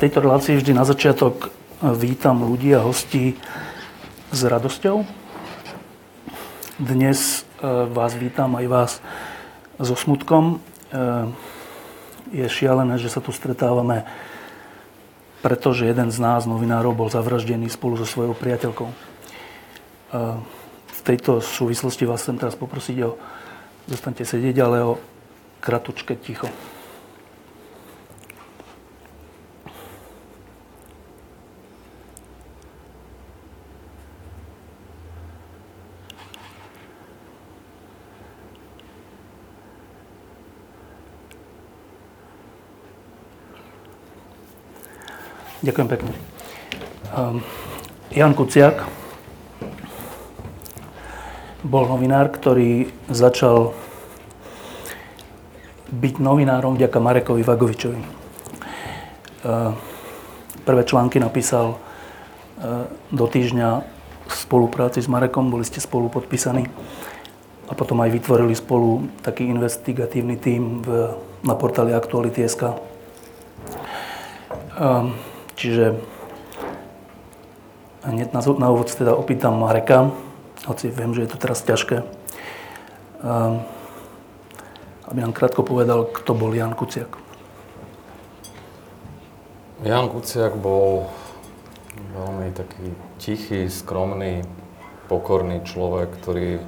Tejto relácii vždy na začiatok vítam ľudí a hostí s radosťou. Dnes e, vás vítam aj vás so smutkom. E, je šialené, že sa tu stretávame, pretože jeden z nás, novinárov, bol zavraždený spolu so svojou priateľkou. E, v tejto súvislosti vás chcem teraz poprosiť o, zostaňte sedieť, ale o kratučké ticho. Ďakujem pekne. Um, Jan Kuciak bol novinár, ktorý začal byť novinárom vďaka Marekovi Vagovičovi. Uh, prvé články napísal uh, do týždňa v spolupráci s Marekom, boli ste spolu podpísaní a potom aj vytvorili spolu taký investigatívny tím v, na portáli Aktuality.sk. Um, Čiže hneď na, na úvod teda opýtam Mareka, hoci viem, že je to teraz ťažké, um, aby nám krátko povedal, kto bol Jan Kuciak. Jan Kuciak bol veľmi taký tichý, skromný, pokorný človek, ktorý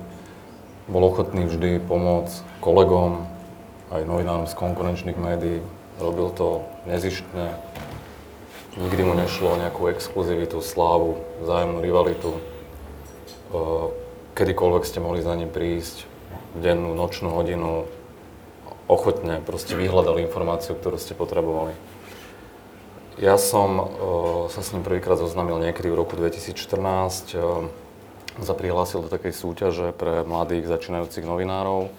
bol ochotný vždy pomôcť kolegom, aj novinárom z konkurenčných médií. Robil to nezištne, Nikdy mu nešlo o nejakú exkluzivitu, slávu, vzájomnú rivalitu. Kedykoľvek ste mohli za ním prísť, dennú, nočnú hodinu, ochotne proste vyhľadal informáciu, ktorú ste potrebovali. Ja som uh, sa s ním prvýkrát zoznámil niekedy v roku 2014. Uh, sa prihlásil do takej súťaže pre mladých začínajúcich novinárov,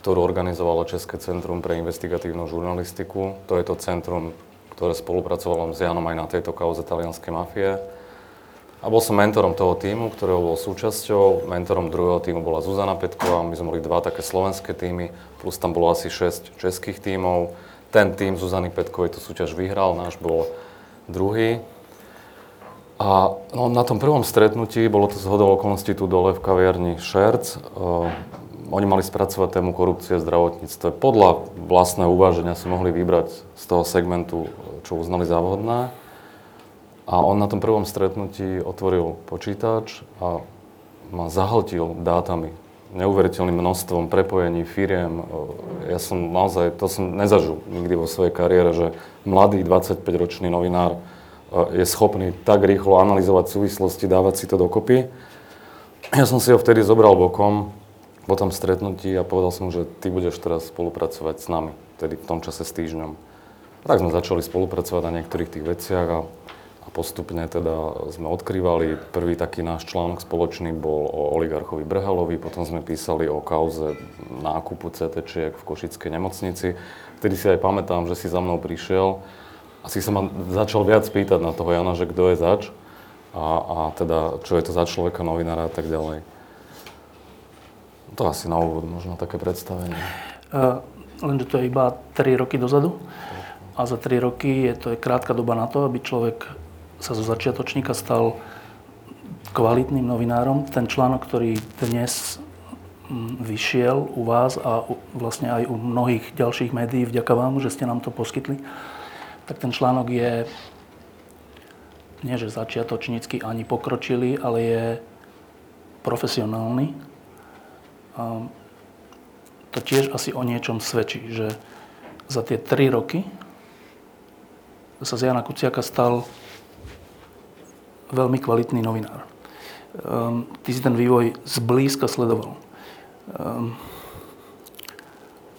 ktorú organizovalo České centrum pre investigatívnu žurnalistiku. To je to centrum, ktoré spolupracovalo s Janom aj na tejto kauze talianskej mafie. A bol som mentorom toho týmu, ktorého bol súčasťou. Mentorom druhého týmu bola Zuzana Petková. My sme boli dva také slovenské týmy, plus tam bolo asi 6 českých týmov. Ten tým Zuzany Petkovej tú súťaž vyhral, náš bol druhý. A no, na tom prvom stretnutí, bolo to zhodou okolností tu dole v kaviarni Šerc, uh, oni mali spracovať tému korupcie v zdravotníctve. Podľa vlastného uváženia si mohli vybrať z toho segmentu, čo uznali za vhodné. A on na tom prvom stretnutí otvoril počítač a ma zahltil dátami. Neuveriteľným množstvom prepojení, firiem. Ja som naozaj, to som nezažil nikdy vo svojej kariére, že mladý 25-ročný novinár e, je schopný tak rýchlo analyzovať súvislosti, dávať si to dokopy. Ja som si ho vtedy zobral bokom, po tom stretnutí a povedal som mu, že ty budeš teraz spolupracovať s nami, tedy v tom čase s týždňom. A tak sme začali spolupracovať na niektorých tých veciach a, a postupne teda sme odkrývali. Prvý taký náš článok spoločný bol o oligarchovi Brhalovi, potom sme písali o kauze nákupu CT v Košickej nemocnici. Vtedy si aj pamätám, že si za mnou prišiel. Asi som ma začal viac pýtať na toho Jana, že kto je zač a, a teda čo je to za človeka, novinára a tak ďalej. To asi na úvod možno také predstavenie. Uh, lenže to je iba 3 roky dozadu. A za 3 roky je to je krátka doba na to, aby človek sa zo začiatočníka stal kvalitným novinárom. Ten článok, ktorý dnes mm, vyšiel u vás a vlastne aj u mnohých ďalších médií, vďaka vám, že ste nám to poskytli, tak ten článok je nie že začiatočnícky ani pokročilý, ale je profesionálny to tiež asi o niečom svedčí, že za tie tri roky sa z Jana Kuciaka stal veľmi kvalitný novinár. Um, ty si ten vývoj zblízka sledoval. Um,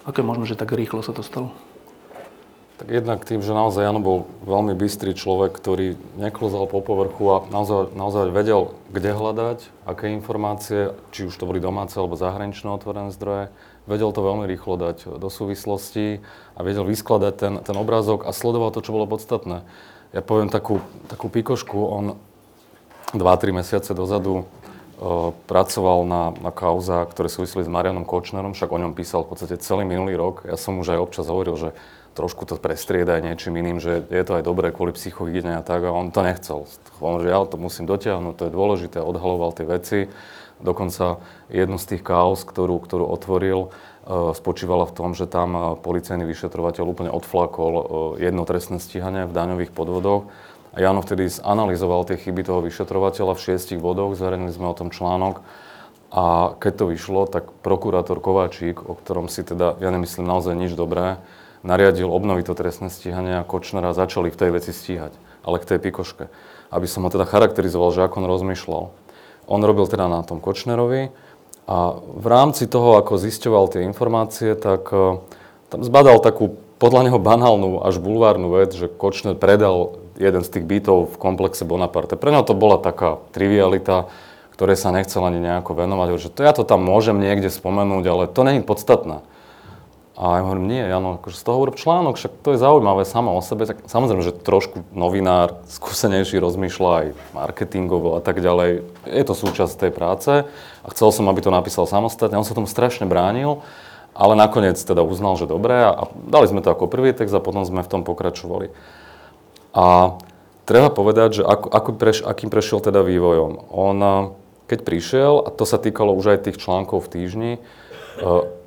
ako je možno, že tak rýchlo sa to stalo? Tak jednak tým, že naozaj Jano bol veľmi bystrý človek, ktorý neklzal po povrchu a naozaj, naozaj vedel, kde hľadať, aké informácie, či už to boli domáce alebo zahraničné otvorené zdroje. Vedel to veľmi rýchlo dať do súvislostí a vedel vyskladať ten, ten obrázok a sledoval to, čo bolo podstatné. Ja poviem takú, takú pikošku, on 2-3 mesiace dozadu uh, pracoval na, na kauza, ktoré súviseli s Marianom Kočnerom, však o ňom písal v podstate celý minulý rok. Ja som už aj občas hovoril, že trošku to prestriedať niečím iným, že je to aj dobré kvôli psychohygiene a tak. A on to nechcel. On, že ja to musím dotiahnuť, to je dôležité. Odhaloval tie veci. Dokonca jednu z tých kaos, ktorú, ktorú otvoril, e, spočívala v tom, že tam e, policajný vyšetrovateľ úplne odflakol e, jedno trestné stíhanie v daňových podvodoch. A Jano vtedy zanalizoval tie chyby toho vyšetrovateľa v šiestich bodoch, zverejnili sme o tom článok. A keď to vyšlo, tak prokurátor Kováčik, o ktorom si teda, ja nemyslím naozaj nič dobré, nariadil obnoviť to trestné stíhanie a Kočnera začali v tej veci stíhať, ale k tej pikoške. Aby som ho teda charakterizoval, že ako on rozmýšľal. On robil teda na tom Kočnerovi a v rámci toho, ako zisťoval tie informácie, tak uh, tam zbadal takú podľa neho banálnu až bulvárnu vec, že Kočner predal jeden z tých bytov v komplexe Bonaparte. Pre neho to bola taká trivialita, ktoré sa nechcel ani nejako venovať, že to ja to tam môžem niekde spomenúť, ale to není podstatné. A ja hovorím, nie, Jano, akože z toho urob článok, však to je zaujímavé samo o sebe. Tak samozrejme, že trošku novinár, skúsenejší rozmýšľa aj marketingovo a tak ďalej. Je to súčasť tej práce a chcel som, aby to napísal samostatne. On sa tomu strašne bránil, ale nakoniec teda uznal, že dobré a dali sme to ako prvý text a potom sme v tom pokračovali. A treba povedať, že ako, ako preš, akým prešiel teda vývojom. On, keď prišiel, a to sa týkalo už aj tých článkov v týždni,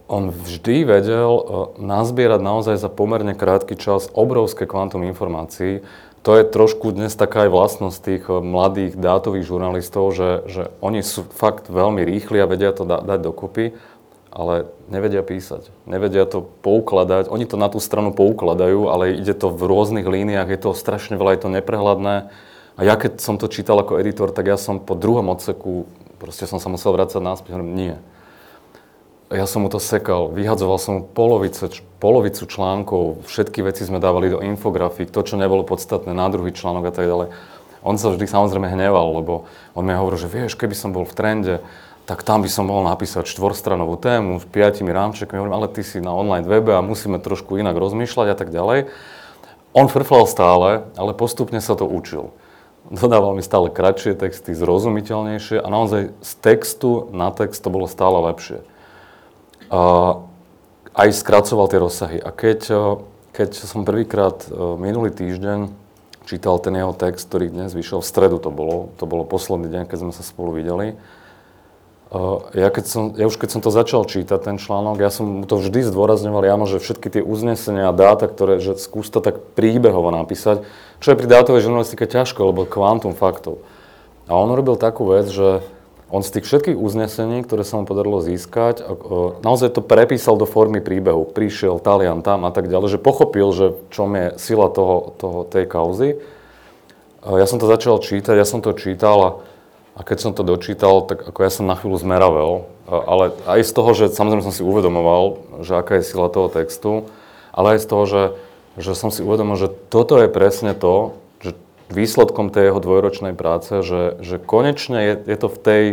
on vždy vedel e, nazbierať naozaj za pomerne krátky čas obrovské kvantum informácií. To je trošku dnes taká aj vlastnosť tých e, mladých dátových žurnalistov, že, že oni sú fakt veľmi rýchli a vedia to da- dať dokopy, ale nevedia písať, nevedia to poukladať. Oni to na tú stranu poukladajú, ale ide to v rôznych líniách, je to strašne veľa, je to neprehľadné. A ja keď som to čítal ako editor, tak ja som po druhom odseku, proste som sa musel vrácať náspäť, hovorím, nie, ja som mu to sekal, vyhadzoval som mu polovice, polovicu článkov, všetky veci sme dávali do infografík, to, čo nebolo podstatné, na druhý článok a tak ďalej. On sa vždy samozrejme hneval, lebo on mi hovoril, že vieš, keby som bol v trende, tak tam by som mohol napísať štvorstranovú tému s piatimi rámčekmi. Hovorím, ale ty si na online webe a musíme trošku inak rozmýšľať a tak ďalej. On frflal stále, ale postupne sa to učil. Dodával mi stále kratšie texty, zrozumiteľnejšie a naozaj z textu na text to bolo stále lepšie aj skracoval tie rozsahy. A keď, e, keď som prvýkrát e, minulý týždeň čítal ten jeho text, ktorý dnes vyšiel, v stredu to bolo, to bolo posledný deň, keď sme sa spolu videli, e, ja, keď som, ja už keď som to začal čítať, ten článok, ja som mu to vždy zdôrazňoval, Jano, že všetky tie uznesenia a dáta, ktoré, že skús to tak príbehovo napísať, čo je pri dátovej žurnalistike ťažko, lebo kvantum faktov. A on robil takú vec, že on z tých všetkých uznesení, ktoré sa mu podarilo získať, naozaj to prepísal do formy príbehu. Prišiel Talian tam a tak ďalej, že pochopil, že čom je sila toho, toho, tej kauzy. Ja som to začal čítať, ja som to čítal a, a keď som to dočítal, tak ako ja som na chvíľu zmeravel. Ale aj z toho, že samozrejme som si uvedomoval, že aká je sila toho textu, ale aj z toho, že, že som si uvedomil, že toto je presne to, výsledkom tej jeho dvojročnej práce, že, že konečne je, je to v tej,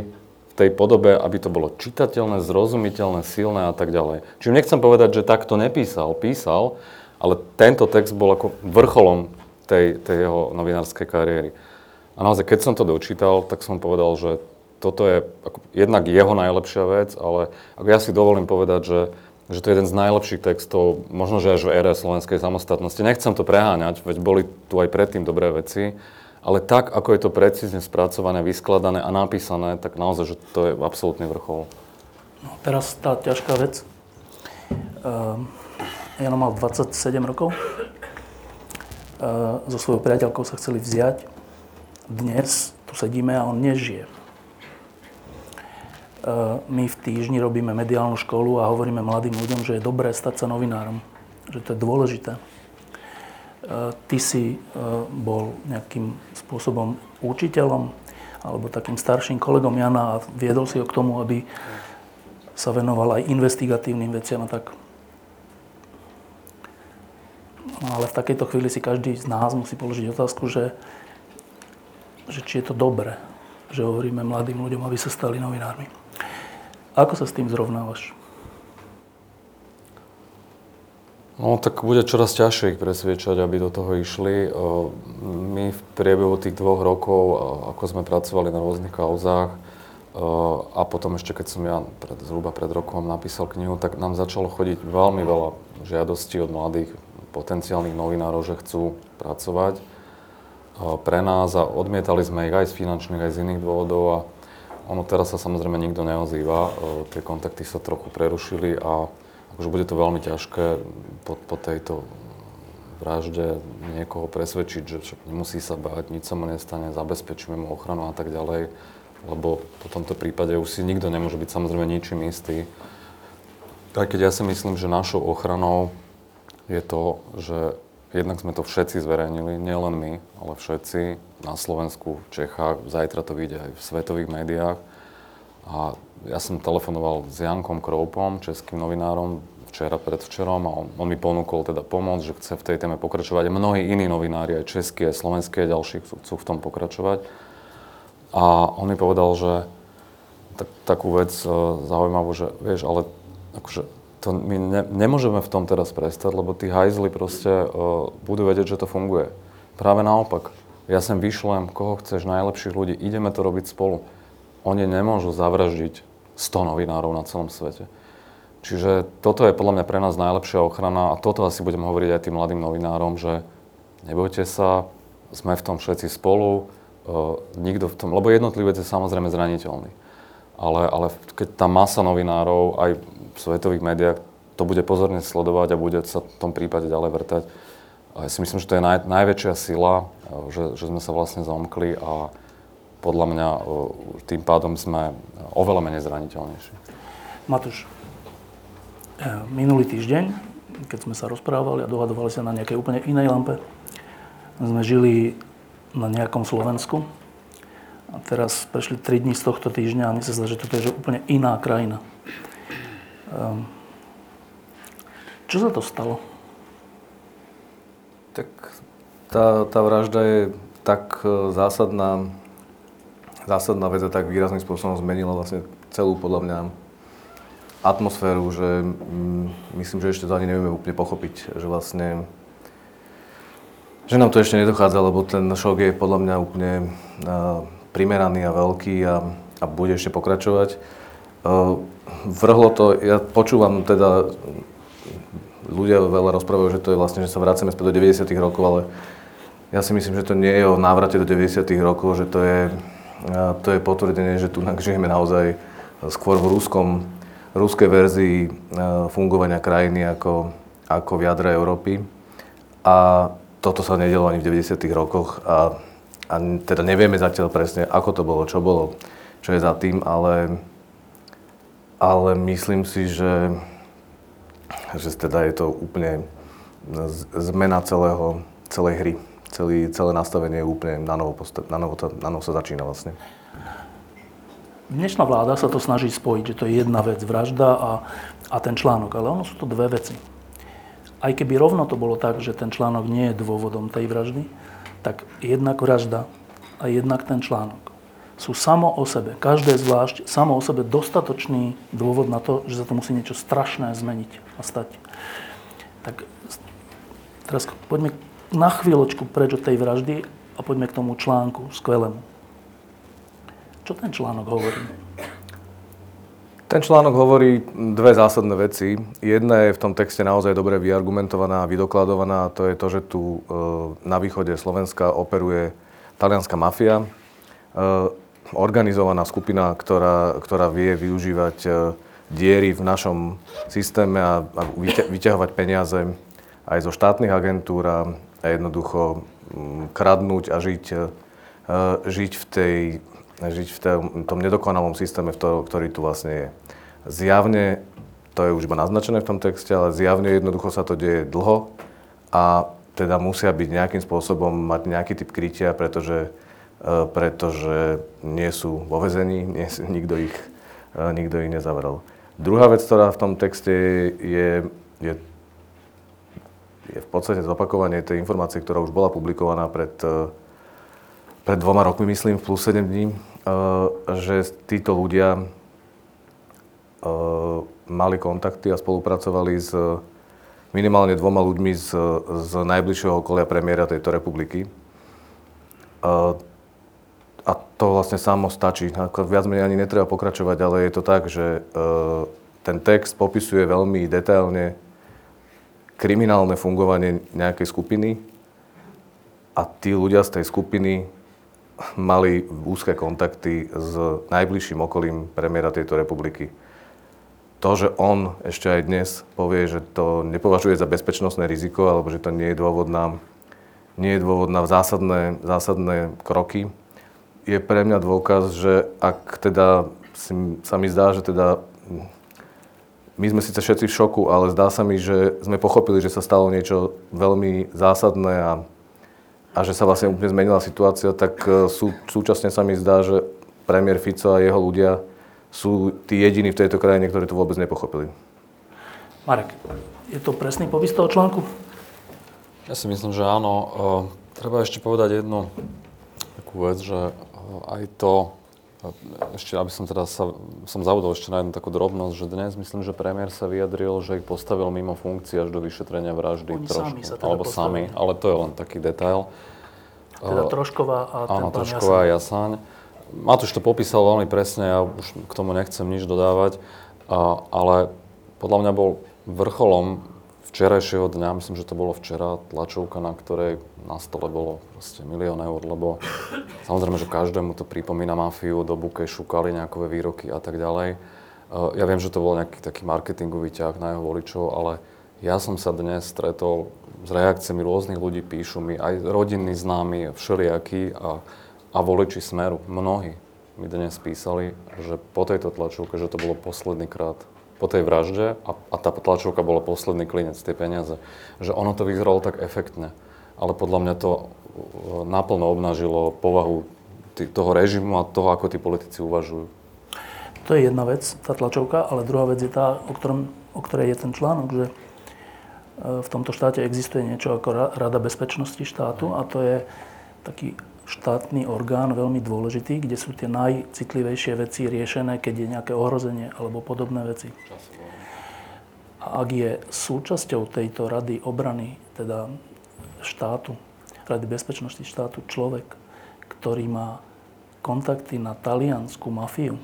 v tej podobe, aby to bolo čitateľné, zrozumiteľné, silné a tak ďalej. Čiže nechcem povedať, že takto nepísal, písal, ale tento text bol ako vrcholom tej, tej jeho novinárskej kariéry. A naozaj, keď som to dočítal, tak som povedal, že toto je ako, jednak jeho najlepšia vec, ale ako ja si dovolím povedať, že že to je jeden z najlepších textov, možno, že až v ére slovenskej samostatnosti. Nechcem to preháňať, veď boli tu aj predtým dobré veci, ale tak, ako je to precízne spracované, vyskladané a napísané, tak naozaj, že to je absolútny vrchol. No, teraz tá ťažká vec. Uh, Jano mal 27 rokov. Uh, so svojou priateľkou sa chceli vziať. Dnes tu sedíme a on nežije. E, my v týždni robíme mediálnu školu a hovoríme mladým ľuďom, že je dobré stať sa novinárom, že to je dôležité. E, ty si e, bol nejakým spôsobom učiteľom alebo takým starším kolegom Jana a viedol si ho k tomu, aby sa venoval aj investigatívnym veciam a tak. No ale v takejto chvíli si každý z nás musí položiť otázku, že, že či je to dobré, že hovoríme mladým ľuďom, aby sa stali novinármi. Ako sa s tým zrovnávaš? No tak bude čoraz ťažšie ich presviečať, aby do toho išli. My v priebehu tých dvoch rokov, ako sme pracovali na rôznych kauzách, a potom ešte, keď som ja pred, zhruba pred rokom napísal knihu, tak nám začalo chodiť veľmi veľa žiadostí od mladých potenciálnych novinárov, že chcú pracovať pre nás a odmietali sme ich aj z finančných, aj z iných dôvodov a ono teraz sa samozrejme nikto neozýva, tie kontakty sa trochu prerušili a akože bude to veľmi ťažké po, po tejto vražde niekoho presvedčiť, že však nemusí sa báť, nič sa mu nestane, zabezpečíme mu ochranu a tak ďalej, lebo po tomto prípade už si nikto nemôže byť samozrejme ničím istý. Tak keď ja si myslím, že našou ochranou je to, že jednak sme to všetci zverejnili, nielen my, ale všetci na Slovensku, v Čechách, zajtra to vyjde aj v svetových médiách. A ja som telefonoval s Jankom Kroupom, českým novinárom, včera, predvčerom a on, on mi ponúkol teda pomoc, že chce v tej téme pokračovať. A mnohí iní novinári, aj českí, aj slovenskí, aj ďalší chcú, chcú v tom pokračovať. A on mi povedal, že tak, takú vec uh, zaujímavú, že vieš, ale akože to my ne, nemôžeme v tom teraz prestať, lebo tí hajzli proste uh, budú vedieť, že to funguje. Práve naopak. Ja sem vyšlem, koho chceš, najlepších ľudí, ideme to robiť spolu. Oni nemôžu zavraždiť 100 novinárov na celom svete. Čiže toto je podľa mňa pre nás najlepšia ochrana a toto asi budem hovoriť aj tým mladým novinárom, že nebojte sa, sme v tom všetci spolu, uh, nikto v tom, lebo jednotlivec je samozrejme zraniteľný. Ale, ale keď tá masa novinárov aj v svetových médiách to bude pozorne sledovať a bude sa v tom prípade ďalej vrtať. Ja si myslím, že to je naj, najväčšia sila, e, že, že sme sa vlastne zamkli a podľa mňa e, tým pádom sme oveľa menej zraniteľnejší. Matúš, e, minulý týždeň, keď sme sa rozprávali a dohadovali sa na nejakej úplne inej lampe, sme žili na nejakom Slovensku a teraz prešli 3 dní z tohto týždňa a mi sa zdá, že toto je že úplne iná krajina. Ehm, čo sa to stalo? Tak tá, tá vražda je tak e, zásadná, zásadná vec a tak výrazným spôsobom zmenila vlastne celú podľa mňa atmosféru, že mm, myslím, že ešte to ani nevieme úplne pochopiť, že vlastne že nám to ešte nedochádza, lebo ten šok je podľa mňa úplne uh, primeraný a veľký a, a bude ešte pokračovať. Vrhlo to, ja počúvam teda, ľudia veľa rozprávajú, že to je vlastne, že sa vraceme späť do 90 rokov, ale ja si myslím, že to nie je o návrate do 90 rokov, že to je, to je potvrdenie, že tu žijeme naozaj skôr v ruskom, ruskej verzii fungovania krajiny ako, ako v jadre Európy. A toto sa nedelo ani v 90 rokoch a, a teda nevieme zatiaľ presne, ako to bolo, čo bolo, čo je za tým, ale ale myslím si, že, že teda je to úplne zmena celého, celej hry. Celý, celé nastavenie je úplne na novo, postav, na, novo, na novo sa začína vlastne. Dnešná vláda sa to snaží spojiť, že to je jedna vec, vražda a, a ten článok, ale ono sú to dve veci. Aj keby rovno to bolo tak, že ten článok nie je dôvodom tej vraždy, tak jednak vražda a jednak ten článok sú samo o sebe, každé zvlášť, samo o sebe dostatočný dôvod na to, že sa to musí niečo strašné zmeniť a stať. Tak teraz poďme na chvíľočku preč od tej vraždy a poďme k tomu článku skvelému. Čo ten článok hovorí? Ten článok hovorí dve zásadné veci. Jedna je v tom texte naozaj dobre vyargumentovaná a vydokladovaná. A to je to, že tu e, na východe Slovenska operuje talianská mafia. E, organizovaná skupina, ktorá, ktorá vie využívať e, diery v našom systéme a, a vyťahovať peniaze aj zo štátnych agentúr a, jednoducho kradnúť a žiť, žiť v, tej, žiť v tom, tom nedokonalom systéme, ktorý tu vlastne je. Zjavne, to je už iba naznačené v tom texte, ale zjavne jednoducho sa to deje dlho a teda musia byť nejakým spôsobom mať nejaký typ krytia, pretože E, pretože nie sú vo vezení, nie, nikto, ich, e, nikto ich nezavrel. Druhá vec, ktorá v tom texte je, je je v podstate zopakovanie tej informácie, ktorá už bola publikovaná pred, e, pred dvoma rokmi, myslím, v plus 7 dní, e, že títo ľudia mali kontakty a spolupracovali s minimálne dvoma ľuďmi z, z najbližšieho okolia premiéra tejto republiky. A to vlastne samo stačí. Viac menej ani netreba pokračovať, ale je to tak, že ten text popisuje veľmi detailne kriminálne fungovanie nejakej skupiny a tí ľudia z tej skupiny mali úzke kontakty s najbližším okolím premiéra tejto republiky. To, že on ešte aj dnes povie, že to nepovažuje za bezpečnostné riziko, alebo že to nie je dôvod na, nie je dôvod na zásadné, zásadné kroky, je pre mňa dôkaz, že ak teda si, sa mi zdá, že teda my sme síce všetci v šoku, ale zdá sa mi, že sme pochopili, že sa stalo niečo veľmi zásadné a, a že sa vlastne úplne zmenila situácia, tak e, sú, súčasne sa mi zdá, že premiér Fico a jeho ľudia sú tí jediní v tejto krajine, ktorí to vôbec nepochopili. Marek, je to presný popis toho článku? Ja si myslím, že áno. E, treba ešte povedať jednu takú vec, že e, aj to, ešte, aby som teda sa, som zaudol ešte na jednu takú drobnosť, že dnes myslím, že premiér sa vyjadril, že ich postavil mimo funkcie až do vyšetrenia vraždy. Oni trošku, sami sa teda alebo postavili. sami, ale to je len taký detail. Teda Trošková a Áno, Trošková a Jasaň. Matúš to popísal veľmi presne, ja už k tomu nechcem nič dodávať, ale podľa mňa bol vrcholom včerajšieho dňa, myslím, že to bolo včera, tlačovka, na ktorej na stole bolo proste milión eur, lebo samozrejme, že každému to pripomína mafiu, do buke šukali nejakové výroky a tak ďalej. Eh, ja viem, že to bol nejaký taký marketingový ťah na jeho voličov, ale ja som sa dnes stretol s reakciami rôznych ľudí, píšu mi aj rodinní známi, všelijakí a, a voliči Smeru, mnohí mi dnes písali, že po tejto tlačovke, že to bolo posledný krát, po tej vražde a, a tá tlačovka bola posledný klinec tej peniaze, že ono to vyzeralo tak efektne. Ale podľa mňa to uh, naplno obnažilo povahu tý, toho režimu a toho, ako tí politici uvažujú. To je jedna vec, tá tlačovka, ale druhá vec je tá, o, ktorom, o ktorej je ten článok, že uh, v tomto štáte existuje niečo ako Rada bezpečnosti štátu a to je taký štátny orgán veľmi dôležitý, kde sú tie najcitlivejšie veci riešené, keď je nejaké ohrozenie alebo podobné veci. A ak je súčasťou tejto rady obrany, teda štátu, Rady bezpečnosti štátu, človek, ktorý má kontakty na taliansku mafiu,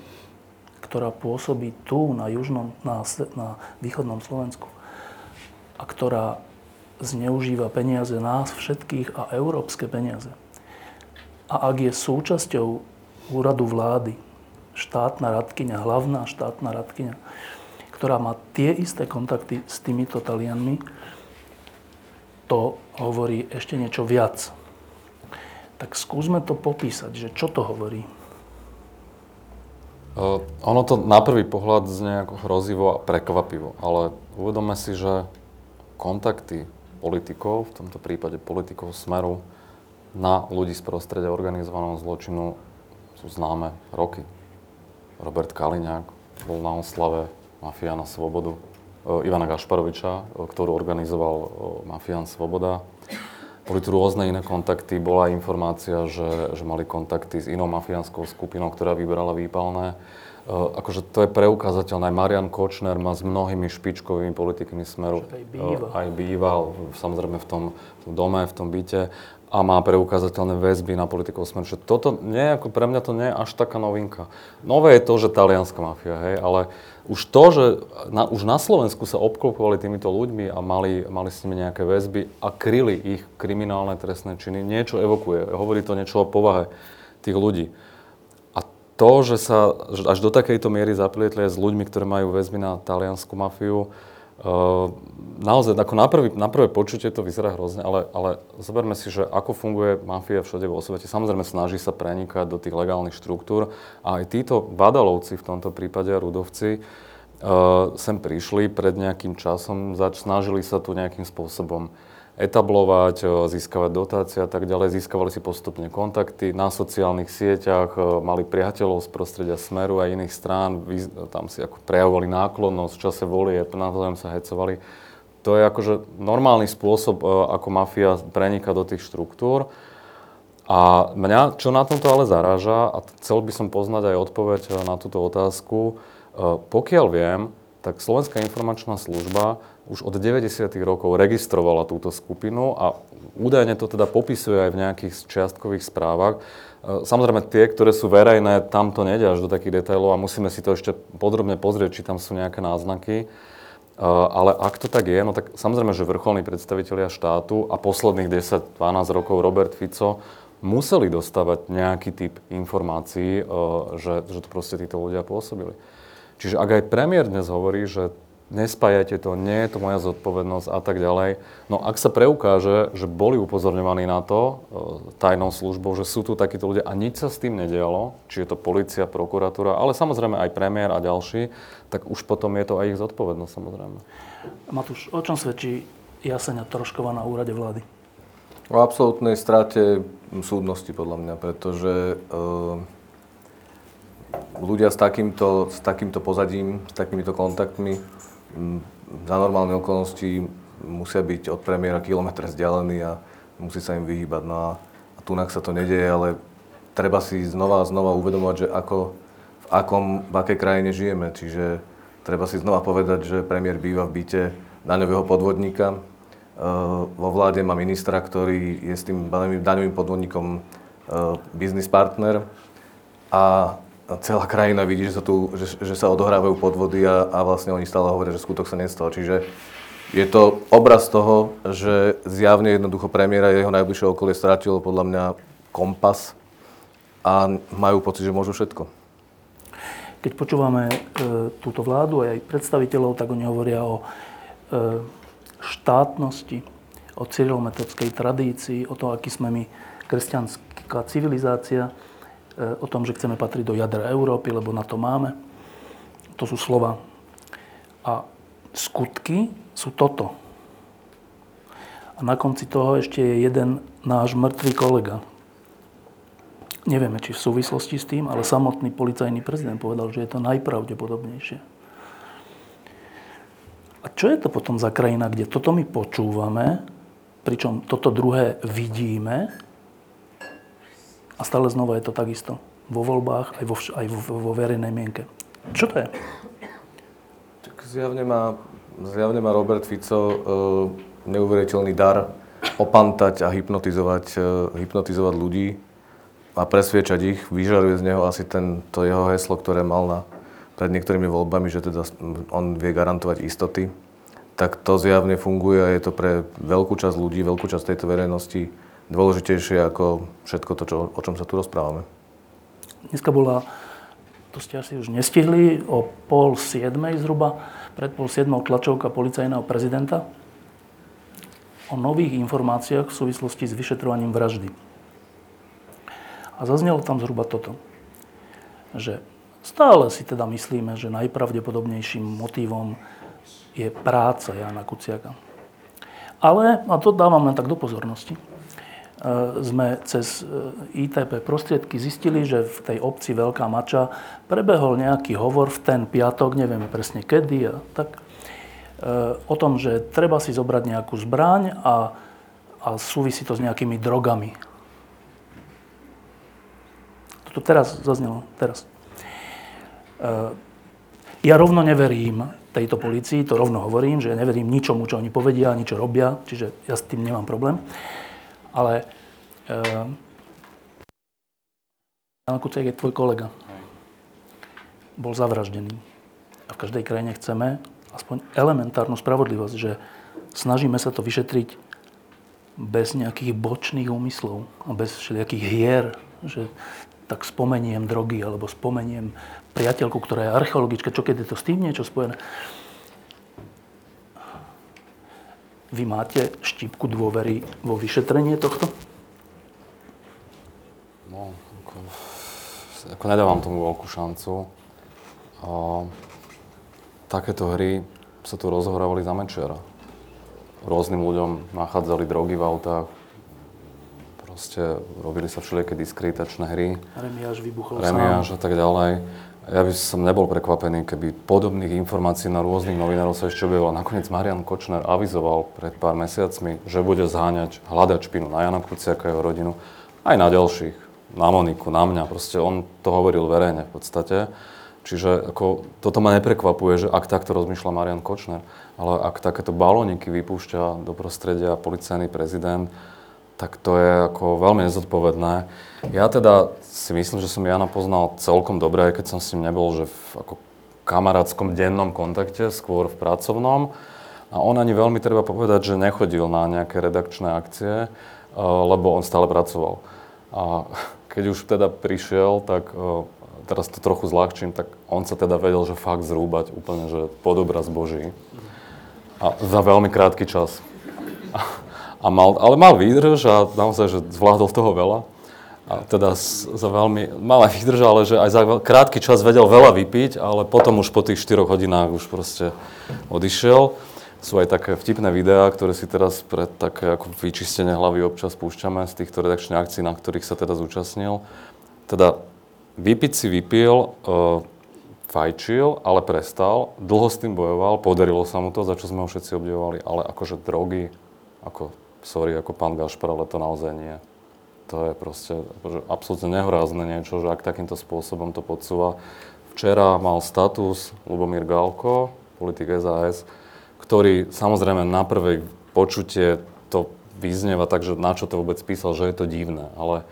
ktorá pôsobí tu, na južnom, na, na východnom Slovensku a ktorá zneužíva peniaze nás všetkých a európske peniaze, a ak je súčasťou úradu vlády štátna radkyňa, hlavná štátna radkyňa, ktorá má tie isté kontakty s týmito Talianmi, to hovorí ešte niečo viac. Tak skúsme to popísať, že čo to hovorí. Ono to na prvý pohľad znie ako hrozivo a prekvapivo, ale uvedome si, že kontakty politikov, v tomto prípade politikov Smeru, na ľudí z prostredia organizovaného zločinu sú známe roky. Robert Kaliňák bol na oslave Mafia na Svobodu. E, Ivana Gašparoviča, e, ktorú organizoval e, Mafián Svoboda. Boli tu rôzne iné kontakty. Bola informácia, že, že mali kontakty s inou mafiánskou skupinou, ktorá vyberala výpalné. akože to je preukázateľné. Marian Kočner má s mnohými špičkovými politikmi smeru. Aj býval. Aj býval, samozrejme v tom, v tom dome, v tom byte a má preukázateľné väzby na politikov smeru. Že toto nie ako pre mňa to nie je až taká novinka. Nové je to, že talianská mafia, hej, ale už to, že na, už na Slovensku sa obklopovali týmito ľuďmi a mali, mali s nimi nejaké väzby a kryli ich kriminálne trestné činy, niečo evokuje. Hovorí to niečo o povahe tých ľudí. A to, že sa až do takejto miery zaplietli aj s ľuďmi, ktorí majú väzby na taliansku mafiu, naozaj, ako na, prvý, na prvé počutie to vyzerá hrozne, ale, ale zoberme si, že ako funguje mafia všade vo svete. Samozrejme snaží sa prenikať do tých legálnych štruktúr a aj títo badalovci, v tomto prípade Rudovci, uh, sem prišli pred nejakým časom, zač, snažili sa tu nejakým spôsobom etablovať, e, získavať dotácie a tak ďalej. Získavali si postupne kontakty na sociálnych sieťach, e, mali priateľov z prostredia Smeru a iných strán, tam si ako prejavovali náklonnosť v čase volie, navzájom sa hecovali. to je akože normálny spôsob, e, ako mafia prenika do tých štruktúr. A mňa, čo na tomto ale zaráža, a chcel by som poznať aj odpoveď na túto otázku, pokiaľ viem, tak Slovenská informačná služba už od 90. rokov registrovala túto skupinu a údajne to teda popisuje aj v nejakých čiastkových správach. Samozrejme, tie, ktoré sú verejné, tam to nejde až do takých detailov a musíme si to ešte podrobne pozrieť, či tam sú nejaké náznaky. Ale ak to tak je, no tak samozrejme, že vrcholní predstavitelia štátu a posledných 10-12 rokov Robert Fico museli dostávať nejaký typ informácií, že, že to proste títo ľudia pôsobili. Čiže ak aj premiér dnes hovorí, že nespájajte to, nie je to moja zodpovednosť a tak ďalej. No ak sa preukáže, že boli upozorňovaní na to e, tajnou službou, že sú tu takíto ľudia a nič sa s tým nedialo, či je to policia, prokuratúra, ale samozrejme aj premiér a ďalší, tak už potom je to aj ich zodpovednosť samozrejme. Matúš, o čom svedčí Jasenia Troškova na úrade vlády? O absolútnej strate súdnosti podľa mňa, pretože e, ľudia s takýmto, s takýmto pozadím, s takýmito kontaktmi za normálne okolnosti musia byť od premiéra kilometr vzdialení a musí sa im vyhýbať. No a, a tunak sa to nedieje, ale treba si znova a znova uvedomovať, že ako, v, akom, v akej krajine žijeme. Čiže treba si znova povedať, že premiér býva v byte daňového podvodníka. E, vo vláde má ministra, ktorý je s tým daňovým podvodníkom e, business partner. A celá krajina vidí, že sa, tu, že, že sa odohrávajú podvody a, a vlastne oni stále hovoria, že skutok sa nestal. Čiže je to obraz toho, že zjavne jednoducho premiéra jeho najbližšie okolie stratilo podľa mňa kompas a majú pocit, že môžu všetko. Keď počúvame e, túto vládu aj predstaviteľov, tak oni hovoria o e, štátnosti, o cyrilometodskej tradícii, o tom, aký sme my kresťanská civilizácia. E, o tom, že chceme patriť do jadra Európy, lebo na to máme. To sú slova. A skutky sú toto. A na konci toho ešte je jeden náš mŕtvý kolega. Nevieme, či v súvislosti s tým, ale samotný policajný prezident povedal, že je to najpravdepodobnejšie. A čo je to potom za krajina, kde toto my počúvame, pričom toto druhé vidíme a stále znova je to takisto. Vo voľbách, aj vo, aj vo, vo verejnej mienke. Čo to je? Tak zjavne má, zjavne má Robert Fico e, neuveriteľný dar opantať a hypnotizovať, e, hypnotizovať ľudí a presviečať ich. Vyžaruje z neho asi ten, to jeho heslo, ktoré mal na, pred niektorými voľbami, že teda on vie garantovať istoty. Tak to zjavne funguje a je to pre veľkú časť ľudí, veľkú časť tejto verejnosti dôležitejšie ako všetko to, čo, o čom sa tu rozprávame. Dneska bola, to ste asi už nestihli, o pol siedmej zhruba, pred pol siedmou tlačovka policajného prezidenta o nových informáciách v súvislosti s vyšetrovaním vraždy. A zaznelo tam zhruba toto, že stále si teda myslíme, že najpravdepodobnejším motívom je práca Jana Kuciaka. Ale, a to dávam len tak do pozornosti, sme cez e, ITP prostriedky zistili, že v tej obci Veľká Mača prebehol nejaký hovor v ten piatok, nevieme presne kedy, a tak, e, o tom, že treba si zobrať nejakú zbraň a, a súvisí to s nejakými drogami. Toto teraz zaznelo, teraz. Ja rovno neverím tejto policii, to rovno hovorím, že ja neverím ničomu, čo oni povedia, ani čo robia, čiže ja s tým nemám problém. Ale Jan Kuciak je tvoj kolega. Bol zavraždený. A v každej krajine chceme aspoň elementárnu spravodlivosť, že snažíme sa to vyšetriť bez nejakých bočných úmyslov a bez všelijakých hier, že tak spomeniem drogy alebo spomeniem priateľku, ktorá je archeologička, čo keď je to s tým niečo spojené. Vy máte štipku dôvery vo vyšetrenie tohto? No, ako, ako nedávam tomu veľkú šancu. A, takéto hry sa tu rozhrávali za Mečera. Rôznym ľuďom nachádzali drogy v autách. proste robili sa všelijaké diskreditačné hry. Remiáš vybuchol Remiáš a tak ďalej. Ja by som nebol prekvapený, keby podobných informácií na rôznych novinárov sa ešte objavilo. Nakoniec Marian Kočner avizoval pred pár mesiacmi, že bude zháňať, hľadať špinu na Jana Kuciaka a jeho rodinu, aj na ďalších, na Moniku, na mňa. Proste on to hovoril verejne v podstate. Čiže ako, toto ma neprekvapuje, že ak takto rozmýšľa Marian Kočner, ale ak takéto balóniky vypúšťa do prostredia policajný prezident, tak to je ako veľmi nezodpovedné. Ja teda si myslím, že som Jana poznal celkom dobre, aj keď som s ním nebol, že v ako kamarátskom dennom kontakte, skôr v pracovnom. A on ani veľmi treba povedať, že nechodil na nejaké redakčné akcie, eh, lebo on stále pracoval. A keď už teda prišiel, tak eh, teraz to trochu zľahčím, tak on sa teda vedel, že fakt zrúbať úplne, že pod obraz Boží. A za veľmi krátky čas. A mal, ale mal výdrž a naozaj, že zvládol toho veľa. A teda za veľmi, mal výdrž, ale že aj za krátky čas vedel veľa vypiť, ale potom už po tých 4 hodinách už proste odišiel. Sú aj také vtipné videá, ktoré si teraz pre také ako vyčistenie hlavy občas púšťame z týchto redakčných akcií, na ktorých sa teda zúčastnil. Teda vypiť si vypil, uh, fajčil, ale prestal, dlho s tým bojoval, podarilo sa mu to, za čo sme ho všetci obdivovali, ale akože drogy, ako sorry, ako pán Gašpar, ale to naozaj nie. To je proste akože absolútne nehorázne niečo, že ak takýmto spôsobom to podsúva. Včera mal status Lubomír Galko, politik SAS, ktorý samozrejme na prvé počutie to vyznieva tak, že na čo to vôbec písal, že je to divné. Ale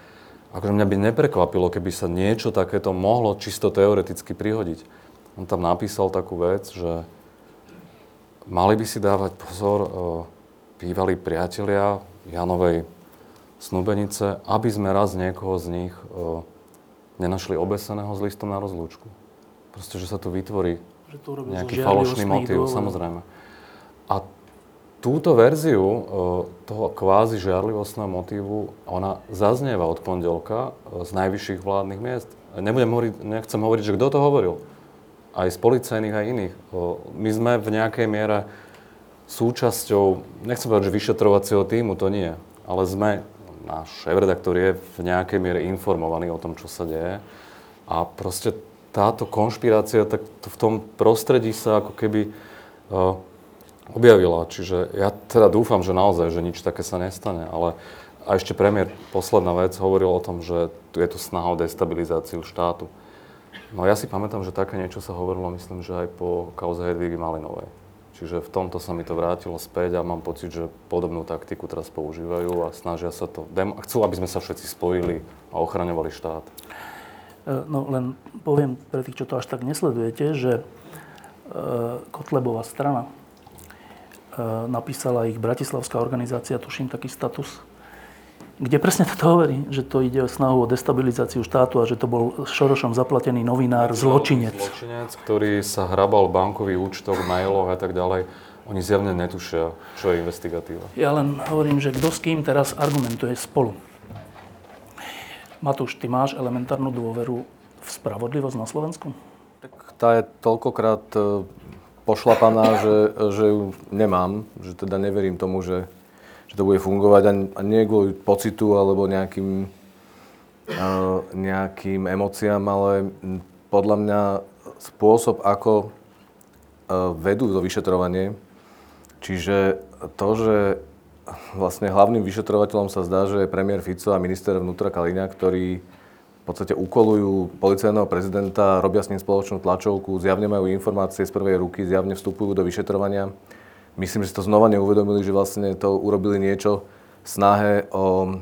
akože mňa by neprekvapilo, keby sa niečo takéto mohlo čisto teoreticky prihodiť. On tam napísal takú vec, že mali by si dávať pozor, bývalí priatelia Janovej snúbenice, aby sme raz niekoho z nich e, nenašli obeseného s listom na rozlúčku. Proste, že sa tu vytvorí že to nejaký falošný motív, samozrejme. Túto verziu e, toho kvázi žiarlivostného motívu, ona zaznieva od pondelka e, z najvyšších vládnych miest. Nebudem hovoriť, nechcem hovoriť, že kto to hovoril. Aj z policajných, aj iných. E, my sme v nejakej miere súčasťou, nechcem povedať, že vyšetrovacieho týmu, to nie, ale sme, náš šéf-redaktor je v nejakej miere informovaný o tom, čo sa deje. A proste táto konšpirácia tak v tom prostredí sa ako keby objavila. Čiže ja teda dúfam, že naozaj, že nič také sa nestane, ale a ešte premiér, posledná vec, hovoril o tom, že je tu snaha o destabilizáciu štátu. No ja si pamätám, že také niečo sa hovorilo, myslím, že aj po kauze Hedvigy Malinovej. Čiže v tomto sa mi to vrátilo späť a mám pocit, že podobnú taktiku teraz používajú a snažia sa to, chcú, aby sme sa všetci spojili a ochraňovali štát. E, no len poviem pre tých, čo to až tak nesledujete, že e, Kotlebová strana napísala ich Bratislavská organizácia, tuším taký status, kde presne to hovorí, že to ide o snahu o destabilizáciu štátu a že to bol Šorošom zaplatený novinár, zločinec. Zločinec, ktorý sa hrabal bankový účtok, mailoch a tak ďalej. Oni zjavne netušia, čo je investigatíva. Ja len hovorím, že kto s kým teraz argumentuje spolu. Matúš, ty máš elementárnu dôveru v spravodlivosť na Slovensku? Tak tá je toľkokrát e, pošlapaná, že, že ju nemám, že teda neverím tomu, že že to bude fungovať a nie kvôli pocitu alebo nejakým, uh, nejakým emóciám, ale podľa mňa spôsob, ako uh, vedú to vyšetrovanie, čiže to, že vlastne hlavným vyšetrovateľom sa zdá, že je premiér Fico a minister vnútra Kaliňa, ktorí v podstate ukolujú policajného prezidenta, robia s ním spoločnú tlačovku, zjavne majú informácie z prvej ruky, zjavne vstupujú do vyšetrovania. Myslím, že si to znova neuvedomili, že vlastne to urobili niečo v snahe o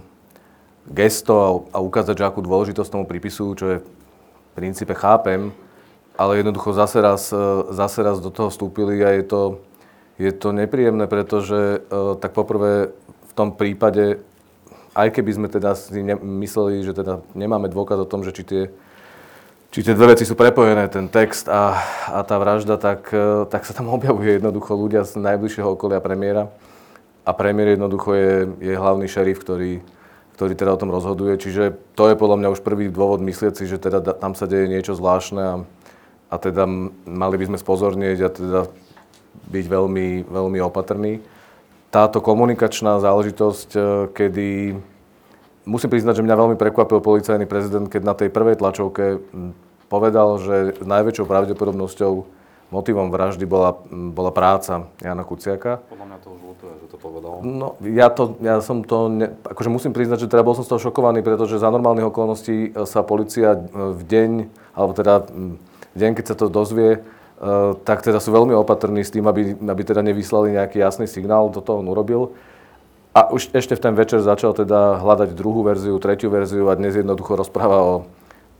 gesto a, ukázať, že akú dôležitosť tomu pripisujú, čo je v princípe chápem, ale jednoducho zase raz, e, zase raz do toho vstúpili a je to, je to nepríjemné, pretože e, tak poprvé v tom prípade, aj keby sme teda si mysleli, že teda nemáme dôkaz o tom, že či tie či tie dve veci sú prepojené, ten text a, a tá vražda, tak, e, tak sa tam objavuje jednoducho ľudia z najbližšieho okolia premiéra. A premiér jednoducho je, je hlavný šerif, ktorý, ktorý teda o tom rozhoduje. Čiže to je podľa mňa už prvý dôvod myslieť si, že teda tam sa deje niečo zvláštne a, a teda mali by sme spozornieť a teda byť veľmi, veľmi opatrní. Táto komunikačná záležitosť, e, kedy musím priznať, že mňa veľmi prekvapil policajný prezident, keď na tej prvej tlačovke povedal, že najväčšou pravdepodobnosťou motivom vraždy bola, bola práca Jana Kuciaka. Podľa mňa to už ľutuje, že to povedal. No, ja, to, ja som to, ne, akože musím priznať, že teda bol som z toho šokovaný, pretože za normálnych okolností sa policia v deň, alebo teda v deň, keď sa to dozvie, tak teda sú veľmi opatrní s tým, aby, aby teda nevyslali nejaký jasný signál, do toho on urobil. A už ešte v ten večer začal teda hľadať druhú verziu, tretiu verziu a dnes jednoducho rozpráva o,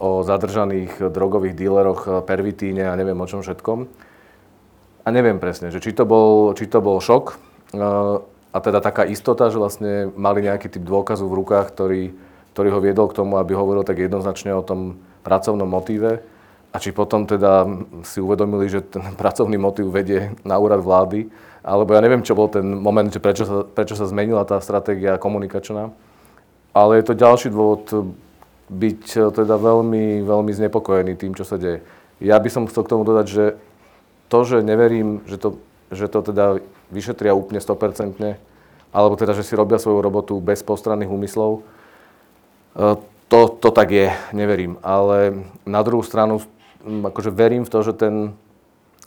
o zadržaných drogových díleroch, pervitíne a neviem o čom všetkom. A neviem presne, že či to bol, či to bol šok a teda taká istota, že vlastne mali nejaký typ dôkazu v rukách, ktorý, ktorý ho viedol k tomu, aby hovoril tak jednoznačne o tom pracovnom motíve. A či potom teda si uvedomili, že ten pracovný motív vedie na úrad vlády, alebo ja neviem, čo bol ten moment, že prečo sa, prečo sa zmenila tá stratégia komunikačná. Ale je to ďalší dôvod byť eh, teda veľmi, veľmi znepokojený tým, čo sa deje. Ja by som chcel k tomu dodať, že to, že neverím, že to, že to teda vyšetria úplne 100%, alebo teda, že si robia svoju robotu bez postranných úmyslov, eh, to, to tak je, neverím. Ale na druhú stranu, akože verím v to, že, ten,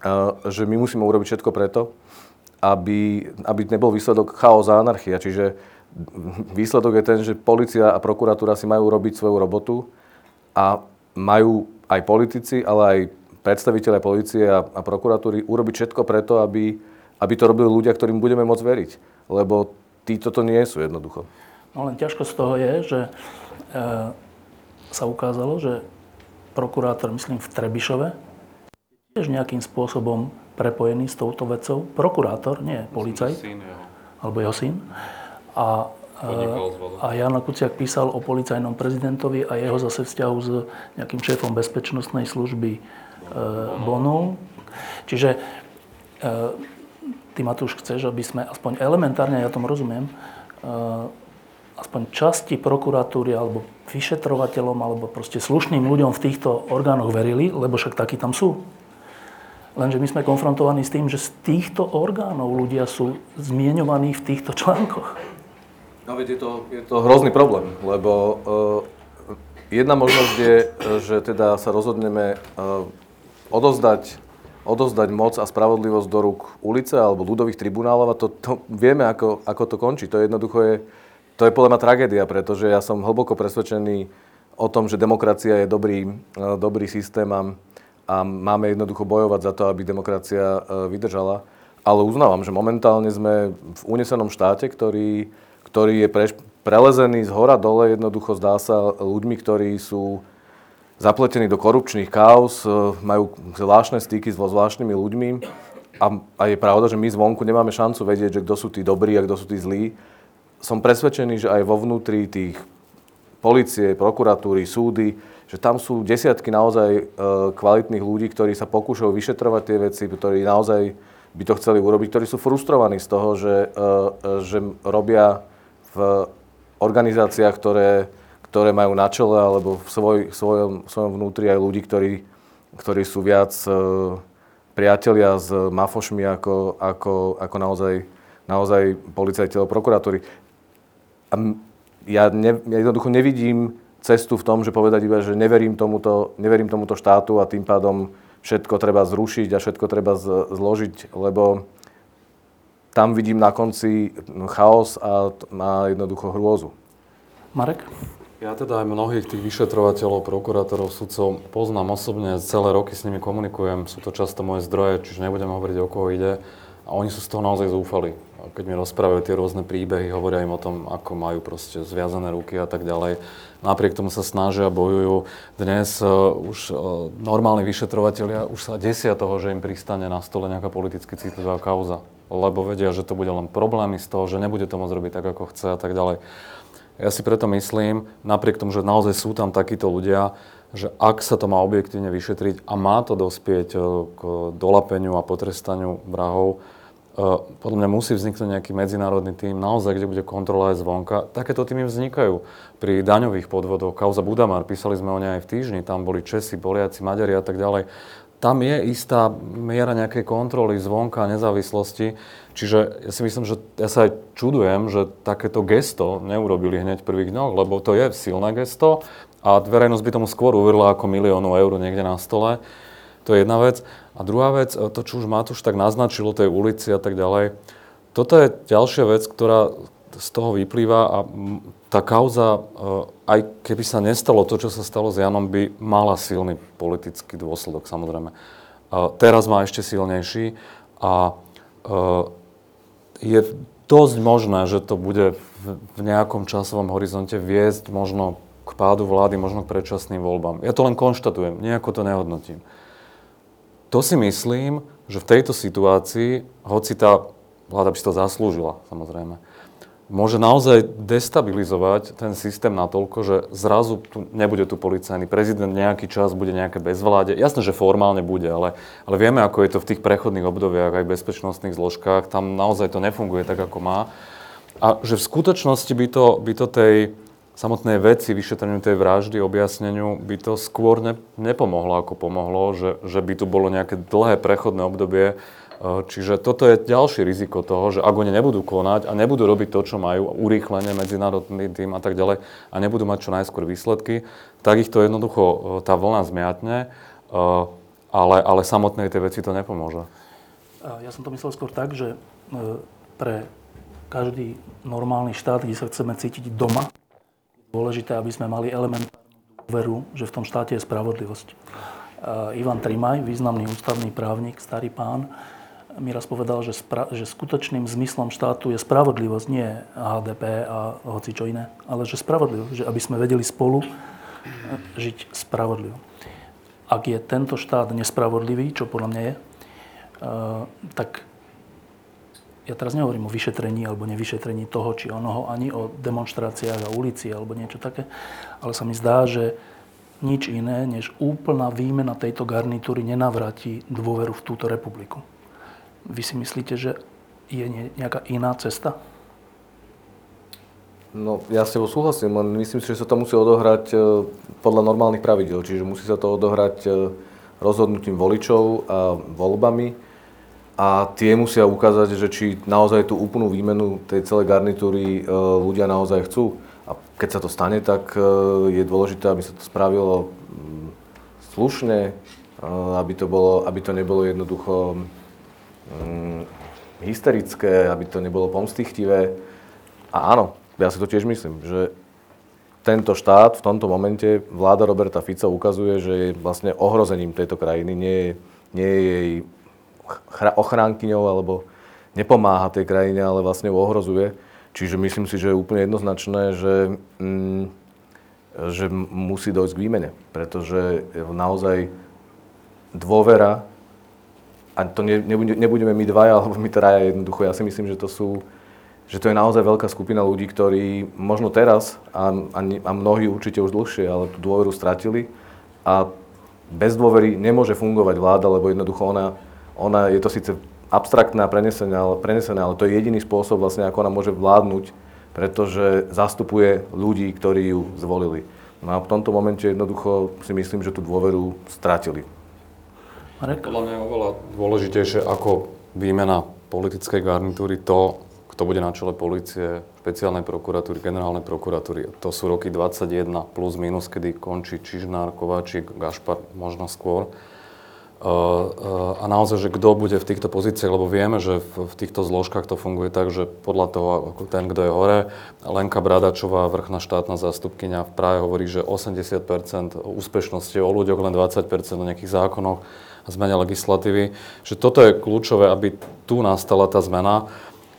eh, že my musíme urobiť všetko preto, aby, aby nebol výsledok chaos a anarchia. Čiže výsledok je ten, že policia a prokuratúra si majú robiť svoju robotu a majú aj politici, ale aj predstaviteľe policie a, a prokuratúry urobiť všetko preto, aby, aby to robili ľudia, ktorým budeme môcť veriť. Lebo títo to nie sú jednoducho. No len ťažko z toho je, že e, sa ukázalo, že prokurátor, myslím, v Trebišove, tiež nejakým spôsobom prepojený s touto vecou. Prokurátor, nie policajt, alebo jeho syn. A, a Jan Kuciak písal o policajnom prezidentovi a jeho zase vzťahu s nejakým šéfom bezpečnostnej služby e, Bonou. Čiže e, ty, Matúš, chceš, aby sme aspoň elementárne, ja tomu rozumiem, e, aspoň časti prokuratúry alebo vyšetrovateľom alebo proste slušným ľuďom v týchto orgánoch verili, lebo však takí tam sú. Lenže my sme konfrontovaní s tým, že z týchto orgánov ľudia sú zmienovaní v týchto článkoch. No veď je to, je to hrozný problém, lebo uh, jedna možnosť je, že teda sa rozhodneme uh, odozdať, odozdať moc a spravodlivosť do rúk ulice alebo ľudových tribunálov a to, to vieme, ako, ako to končí. To jednoducho je, to je podľa mňa tragédia, pretože ja som hlboko presvedčený o tom, že demokracia je dobrý, uh, dobrý systém a, a máme jednoducho bojovať za to, aby demokracia uh, vydržala. Ale uznávam, že momentálne sme v unesenom štáte, ktorý ktorý je pre, prelezený z hora dole, jednoducho zdá sa ľuďmi, ktorí sú zapletení do korupčných kaos, e, majú zvláštne styky so zvláštnymi ľuďmi a, a je pravda, že my zvonku nemáme šancu vedieť, že kto sú tí dobrí a kto sú tí zlí. Som presvedčený, že aj vo vnútri tých policie, prokuratúry, súdy, že tam sú desiatky naozaj e, kvalitných ľudí, ktorí sa pokúšajú vyšetrovať tie veci, ktorí naozaj by to chceli urobiť, ktorí sú frustrovaní z toho, že, e, že robia v organizáciách, ktoré, ktoré majú na čele alebo v svoj, svojom, svojom vnútri aj ľudí, ktorí, ktorí sú viac e, priatelia s mafošmi ako, ako, ako naozaj, naozaj policajti alebo prokurátori. A ja, ne, ja jednoducho nevidím cestu v tom, že povedať iba, že neverím tomuto, neverím tomuto štátu a tým pádom všetko treba zrušiť a všetko treba zložiť, lebo tam vidím na konci chaos a má jednoducho hrôzu. Marek? Ja teda aj mnohých tých vyšetrovateľov, prokurátorov, sudcov poznám osobne, celé roky s nimi komunikujem, sú to často moje zdroje, čiže nebudem hovoriť, o koho ide. A oni sú z toho naozaj zúfali. Keď mi rozprávajú tie rôzne príbehy, hovoria im o tom, ako majú proste zviazané ruky a tak ďalej. Napriek tomu sa snažia, bojujú. Dnes uh, už uh, normálni vyšetrovateľia už sa desia toho, že im pristane na stole nejaká politicky citlivá kauza lebo vedia, že to bude len problémy z toho, že nebude to môcť robiť tak, ako chce a tak ďalej. Ja si preto myslím, napriek tomu, že naozaj sú tam takíto ľudia, že ak sa to má objektívne vyšetriť a má to dospieť e, k dolapeniu a potrestaniu vrahov, e, podľa mňa musí vzniknúť nejaký medzinárodný tým, naozaj, kde bude kontrola aj zvonka. Takéto týmy vznikajú pri daňových podvodoch. Kauza Budamar, písali sme o nej aj v týždni, tam boli Česi, Poliaci, Maďari a tak ďalej tam je istá miera nejakej kontroly zvonka, nezávislosti. Čiže ja si myslím, že ja sa aj čudujem, že takéto gesto neurobili hneď prvých dňoch, lebo to je silné gesto a verejnosť by tomu skôr uverila ako miliónu eur niekde na stole. To je jedna vec. A druhá vec, to, čo už Matúš tak naznačilo, tej ulici a tak ďalej, toto je ďalšia vec, ktorá z toho vyplýva a tá kauza, e, aj keby sa nestalo to, čo sa stalo s Janom, by mala silný politický dôsledok, samozrejme. Teraz má ešte silnejší a e, je dosť možné, že to bude v nejakom časovom horizonte viesť možno k pádu vlády, možno k predčasným voľbám. Ja to len konštatujem, nejako to nehodnotím. To si myslím, že v tejto situácii, hoci tá vláda by si to zaslúžila, samozrejme, môže naozaj destabilizovať ten systém natoľko, že zrazu tu nebude tu policajný prezident, nejaký čas bude nejaké bezvláde. Jasné, že formálne bude, ale, ale vieme, ako je to v tých prechodných obdobiach aj v bezpečnostných zložkách. Tam naozaj to nefunguje tak, ako má. A že v skutočnosti by to, by to tej samotnej veci, vyšetreniu tej vraždy, objasneniu, by to skôr ne, nepomohlo, ako pomohlo, že, že by tu bolo nejaké dlhé prechodné obdobie, Čiže toto je ďalšie riziko toho, že ak oni nebudú konať a nebudú robiť to, čo majú, urýchlenie, medzinárodný tým a tak ďalej, a nebudú mať čo najskôr výsledky, tak ich to jednoducho tá vlna zmiatne, ale, ale samotnej tej veci to nepomôže. Ja som to myslel skôr tak, že e, pre každý normálny štát, kde sa chceme cítiť doma, dôležité, aby sme mali elementárnu dôveru, že v tom štáte je spravodlivosť. Ivan Trimaj, významný ústavný právnik, starý pán, mi raz povedal, že, spra- že skutočným zmyslom štátu je spravodlivosť, nie HDP a hoci čo iné, ale že spravodlivosť, že aby sme vedeli spolu žiť spravodlivo. Ak je tento štát nespravodlivý, čo podľa mňa je, tak ja teraz nehovorím o vyšetrení alebo nevyšetrení toho či onoho, ani o demonstráciách a ulici alebo niečo také, ale sa mi zdá, že nič iné, než úplná výmena tejto garnitúry nenavráti dôveru v túto republiku. Vy si myslíte, že je nejaká iná cesta? No, ja s tebou súhlasím, len myslím si, že sa to musí odohrať e, podľa normálnych pravidel. Čiže musí sa to odohrať e, rozhodnutím voličov a voľbami. A tie musia ukázať, že či naozaj tú úplnú výmenu tej celej garnitúry e, ľudia naozaj chcú. A keď sa to stane, tak je dôležité, aby sa to spravilo mm, slušne, aby to, bolo, aby to nebolo jednoducho um, hysterické, aby to nebolo pomstichtivé. A áno, ja si to tiež myslím, že tento štát v tomto momente, vláda Roberta Fica ukazuje, že je vlastne ohrozením tejto krajiny, nie nie je jej ochránkyňou alebo nepomáha tej krajine, ale vlastne ju ohrozuje. Čiže myslím si, že je úplne jednoznačné, že, mm, že musí dojsť k výmene, pretože naozaj dôvera a to ne, nebudeme my dvaja alebo my traja jednoducho. Ja si myslím, že to sú že to je naozaj veľká skupina ľudí, ktorí možno teraz a, a, a mnohí určite už dlhšie, ale tú dôveru stratili a bez dôvery nemôže fungovať vláda, lebo jednoducho ona, ona je to síce abstraktné a prenesené ale, prenesené, ale to je jediný spôsob vlastne, ako ona môže vládnuť, pretože zastupuje ľudí, ktorí ju zvolili. No a v tomto momente jednoducho si myslím, že tú dôveru stratili. Marek? Podľa mňa je oveľa dôležitejšie ako výmena politickej garnitúry to, kto bude na čele policie, špeciálnej prokuratúry, generálnej prokuratúry. To sú roky 21 plus minus, kedy končí Čižnár, Kováčik, Gašpar, možno skôr. A naozaj, že kto bude v týchto pozíciách, lebo vieme, že v, v týchto zložkách to funguje tak, že podľa toho, ako ten, kto je hore, Lenka Bradačová, vrchná štátna zástupkynia v Prahe hovorí, že 80% úspešnosti je o ľuďoch, len 20% o nejakých zákonoch zmene legislatívy, že toto je kľúčové, aby tu nastala tá zmena,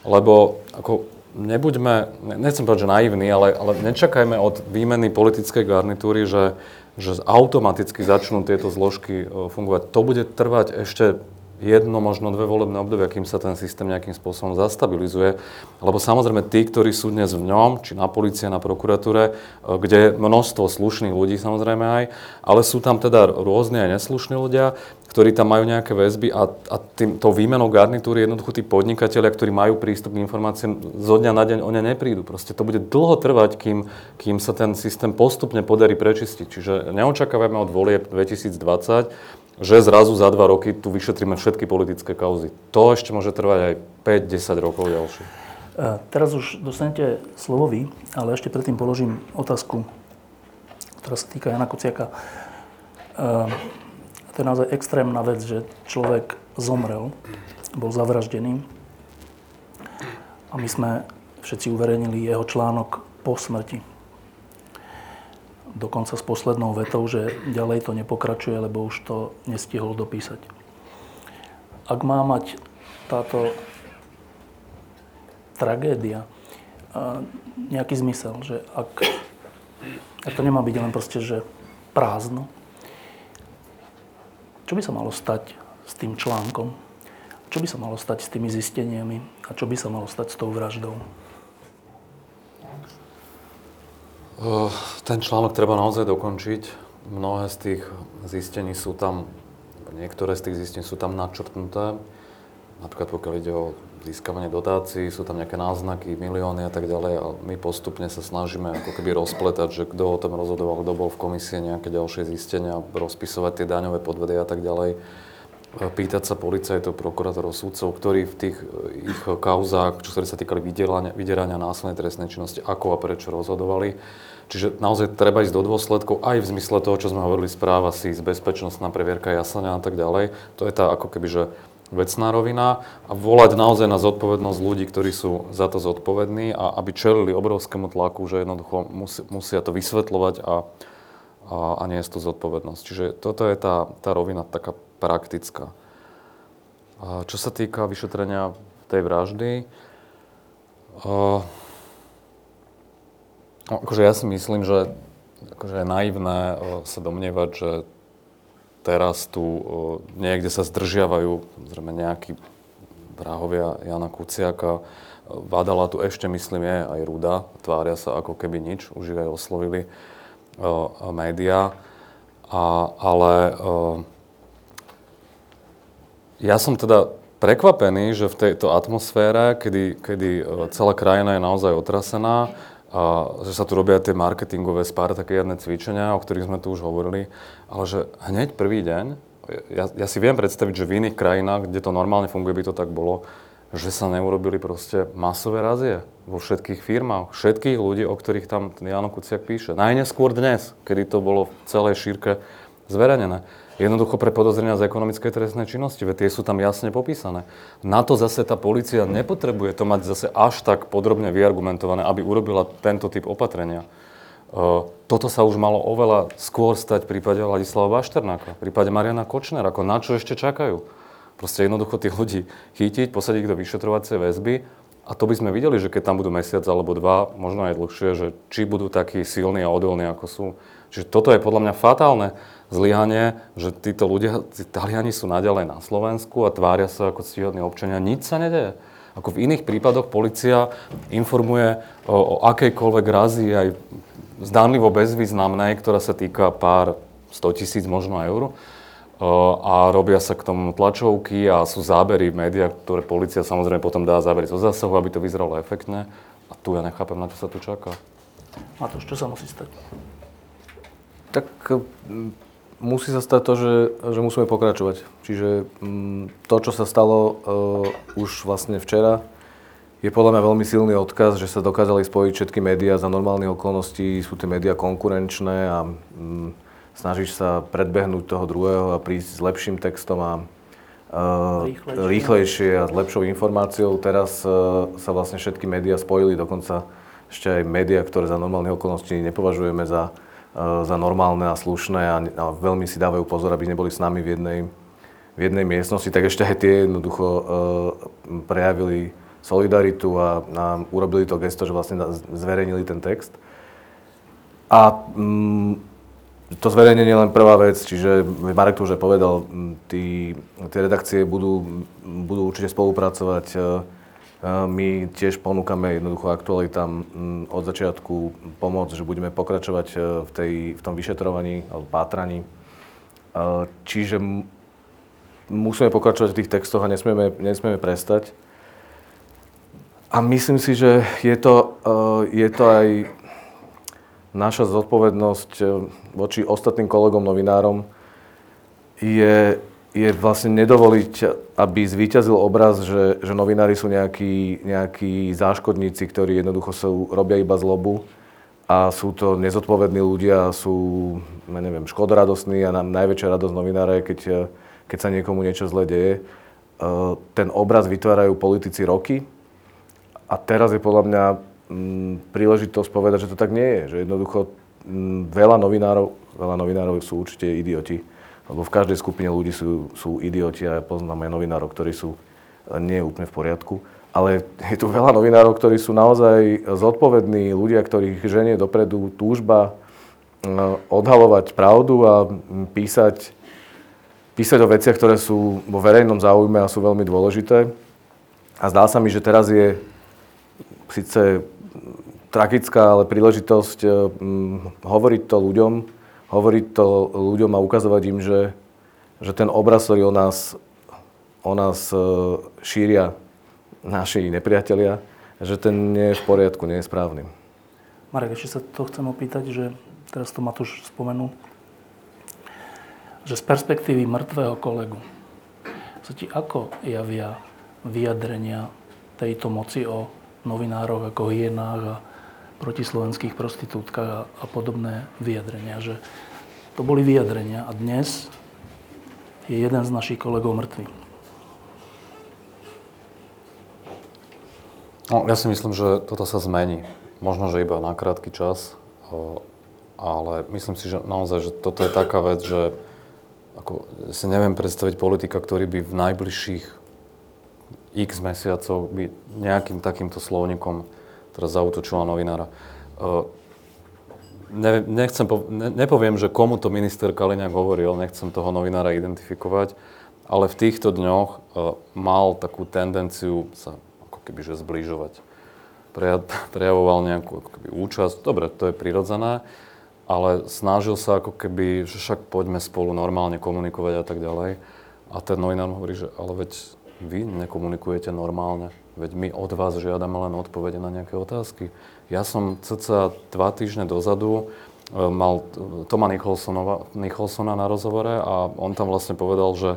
lebo ako nebuďme, nechcem povedať, že naivní, ale, ale nečakajme od výmeny politickej garnitúry, že, že automaticky začnú tieto zložky e, fungovať. To bude trvať ešte jedno, možno dve volebné obdobia, kým sa ten systém nejakým spôsobom zastabilizuje. Lebo samozrejme tí, ktorí sú dnes v ňom, či na policie, na prokuratúre, e, kde je množstvo slušných ľudí samozrejme aj, ale sú tam teda rôzne aj neslušní ľudia, ktorí tam majú nejaké väzby a, a tým, tou výmenou garnitúry jednoducho tí podnikatelia, ktorí majú prístup k informáciám, zo dňa na deň o ne neprídu. Proste to bude dlho trvať, kým, kým sa ten systém postupne podarí prečistiť. Čiže neočakávame od volieb 2020, že zrazu za dva roky tu vyšetríme všetky politické kauzy. To ešte môže trvať aj 5-10 rokov ďalšie. Teraz už dostanete slovo vy, ale ešte predtým položím otázku, ktorá sa týka Jana Kuciaka. To je naozaj extrémna vec, že človek zomrel, bol zavraždený a my sme všetci uverejnili jeho článok po smrti dokonca s poslednou vetou, že ďalej to nepokračuje, lebo už to nestihol dopísať. Ak má mať táto tragédia nejaký zmysel, že ak, ak to nemá byť len proste, že prázdno, čo by sa malo stať s tým článkom? Čo by sa malo stať s tými zisteniami? A čo by sa malo stať s tou vraždou? Ten článok treba naozaj dokončiť. Mnohé z tých zistení sú tam, niektoré z tých zistení sú tam načrtnuté. Napríklad pokiaľ ide o získavanie dotácií, sú tam nejaké náznaky, milióny a tak ďalej a my postupne sa snažíme ako keby rozpletať, že kto o tom rozhodoval, kto bol v komisie, nejaké ďalšie zistenia, rozpisovať tie daňové podvedy a tak ďalej pýtať sa policajtov, prokurátorov, súdcov, ktorí v tých eh, ich kauzách, čo sa týkali vydierania, násilnej trestnej činnosti, ako a prečo rozhodovali. Čiže naozaj treba ísť do dôsledkov aj v zmysle toho, čo sme hovorili, správa si bezpečnostná previerka jasania a tak ďalej. To je tá ako keby, že vecná rovina a volať naozaj na zodpovednosť ľudí, ktorí sú za to zodpovední a aby čelili obrovskému tlaku, že jednoducho musí, musia to vysvetľovať a, a, a niesť tú zodpovednosť. Čiže toto je tá, tá rovina taká praktická. A čo sa týka vyšetrenia tej vraždy, uh, akože ja si myslím, že akože je naivné uh, sa domnievať, že teraz tu uh, niekde sa zdržiavajú zrejme nejakí vrahovia Jana Kuciaka. Vádala tu ešte, myslím, je aj Ruda. Tvária sa ako keby nič, už ich aj oslovili uh, médiá. A, ale uh, ja som teda prekvapený, že v tejto atmosfére, kedy, kedy e, celá krajina je naozaj otrasená, a že sa tu robia tie marketingové spartakiadne cvičenia, o ktorých sme tu už hovorili, ale že hneď prvý deň, ja, ja si viem predstaviť, že v iných krajinách, kde to normálne funguje, by to tak bolo, že sa neurobili proste masové razie vo všetkých firmách, všetkých ľudí, o ktorých tam Jano Kuciak píše. Najneskôr dnes, kedy to bolo v celej šírke zverejnené. Jednoducho pre podozrenia z ekonomickej trestnej činnosti, veď tie sú tam jasne popísané. Na to zase tá policia nepotrebuje to mať zase až tak podrobne vyargumentované, aby urobila tento typ opatrenia. Toto sa už malo oveľa skôr stať v prípade Ladislava Bašternáka, v prípade Mariana Kočnera, ako na čo ešte čakajú. Proste jednoducho tých ľudí chytiť, posadiť ich do vyšetrovacej väzby a to by sme videli, že keď tam budú mesiac alebo dva, možno aj dlhšie, že či budú takí silní a odolní, ako sú. Čiže toto je podľa mňa fatálne zlyhanie, že títo ľudia, tí Taliani sú naďalej na Slovensku a tvária sa ako stíhodní občania. Nič sa nedeje. Ako v iných prípadoch policia informuje o, o akejkoľvek razi aj zdánlivo bezvýznamnej, ktorá sa týka pár 100 tisíc možno eur a robia sa k tomu tlačovky a sú zábery v médiách, ktoré policia samozrejme potom dá zábery zo zásahu, aby to vyzeralo efektne. A tu ja nechápem, na čo sa tu čaká. Matúš, čo sa musí stať? Tak musí sa stať to, že, že musíme pokračovať. Čiže mm, to, čo sa stalo uh, už vlastne včera, je podľa mňa veľmi silný odkaz, že sa dokázali spojiť všetky médiá za normálnych okolností, sú tie médiá konkurenčné a mm, snažíš sa predbehnúť toho druhého a prísť s lepším textom a uh, rýchlejšie. rýchlejšie a s lepšou informáciou. Teraz uh, sa vlastne všetky médiá spojili, dokonca ešte aj médiá, ktoré za normálnych okolností nepovažujeme za za normálne a slušné a, a veľmi si dávajú pozor, aby neboli s nami v jednej, v jednej miestnosti, tak ešte aj tie jednoducho uh, prejavili solidaritu a, a urobili to gesto, že vlastne zverejnili ten text. A um, to zverejnenie je len prvá vec, čiže Marek to už povedal, tie redakcie budú, budú určite spolupracovať uh, my tiež ponúkame jednoducho aktualitám mm, od začiatku pomoc, že budeme pokračovať e, v, tej, v tom vyšetrovaní alebo pátraní. E, čiže musíme pokračovať v tých textoch a nesmieme, nesmieme prestať. A myslím si, že je to, e, je to aj naša zodpovednosť voči ostatným kolegom novinárom, je, je vlastne nedovoliť, aby zvíťazil obraz, že, že novinári sú nejakí, nejakí záškodníci, ktorí jednoducho sú, robia iba zlobu a sú to nezodpovední ľudia, sú, ja neviem, škodoradosní a nám najväčšia radosť novinára je, keď, keď sa niekomu niečo zle deje. Ten obraz vytvárajú politici roky a teraz je podľa mňa m, príležitosť povedať, že to tak nie je. Že jednoducho m, veľa novinárov, veľa novinárov sú určite idioti lebo v každej skupine ľudí sú, sú idioti a ja poznám aj novinárov, ktorí sú eh, nie úplne v poriadku. Ale je tu veľa novinárov, ktorí sú naozaj zodpovední, ľudia, ktorých ženie dopredu túžba eh, odhalovať pravdu a písať, písať o veciach, ktoré sú vo verejnom záujme a sú veľmi dôležité. A zdá sa mi, že teraz je síce tragická, ale príležitosť eh, hovoriť to ľuďom, hovoriť to ľuďom a ukazovať im, že, že ten obraz, ktorý o nás, o nás e, šíria naši nepriatelia, že ten nie je v poriadku, nie je správny. Marek, ešte sa to chcem opýtať, že teraz to Matúš spomenul, že z perspektívy mŕtvého kolegu sa ti ako javia vyjadrenia tejto moci o novinároch ako hyenách a protislovenských prostitútkach a, a podobné vyjadrenia. Že to boli vyjadrenia a dnes je jeden z našich kolegov mŕtvý. No, ja si myslím, že toto sa zmení. Možno, že iba na krátky čas, ale myslím si, že naozaj, že toto je taká vec, že ako, si neviem predstaviť politika, ktorý by v najbližších x mesiacov by nejakým takýmto slovníkom teraz zautočila novinára. Ne, nechcem, ne, nepoviem, že komu to minister Kaliňák hovoril, nechcem toho novinára identifikovať, ale v týchto dňoch uh, mal takú tendenciu sa ako keby že zbližovať. Preja, prejavoval nejakú ako keby, účasť, dobre, to je prirodzené, ale snažil sa ako keby, že však poďme spolu normálne komunikovať a tak ďalej. A ten novinár hovorí, že ale veď vy nekomunikujete normálne. Veď my od vás žiadame len odpovede na nejaké otázky. Ja som cca dva týždne dozadu e, mal Toma Nicholsona na rozhovore a on tam vlastne povedal, že,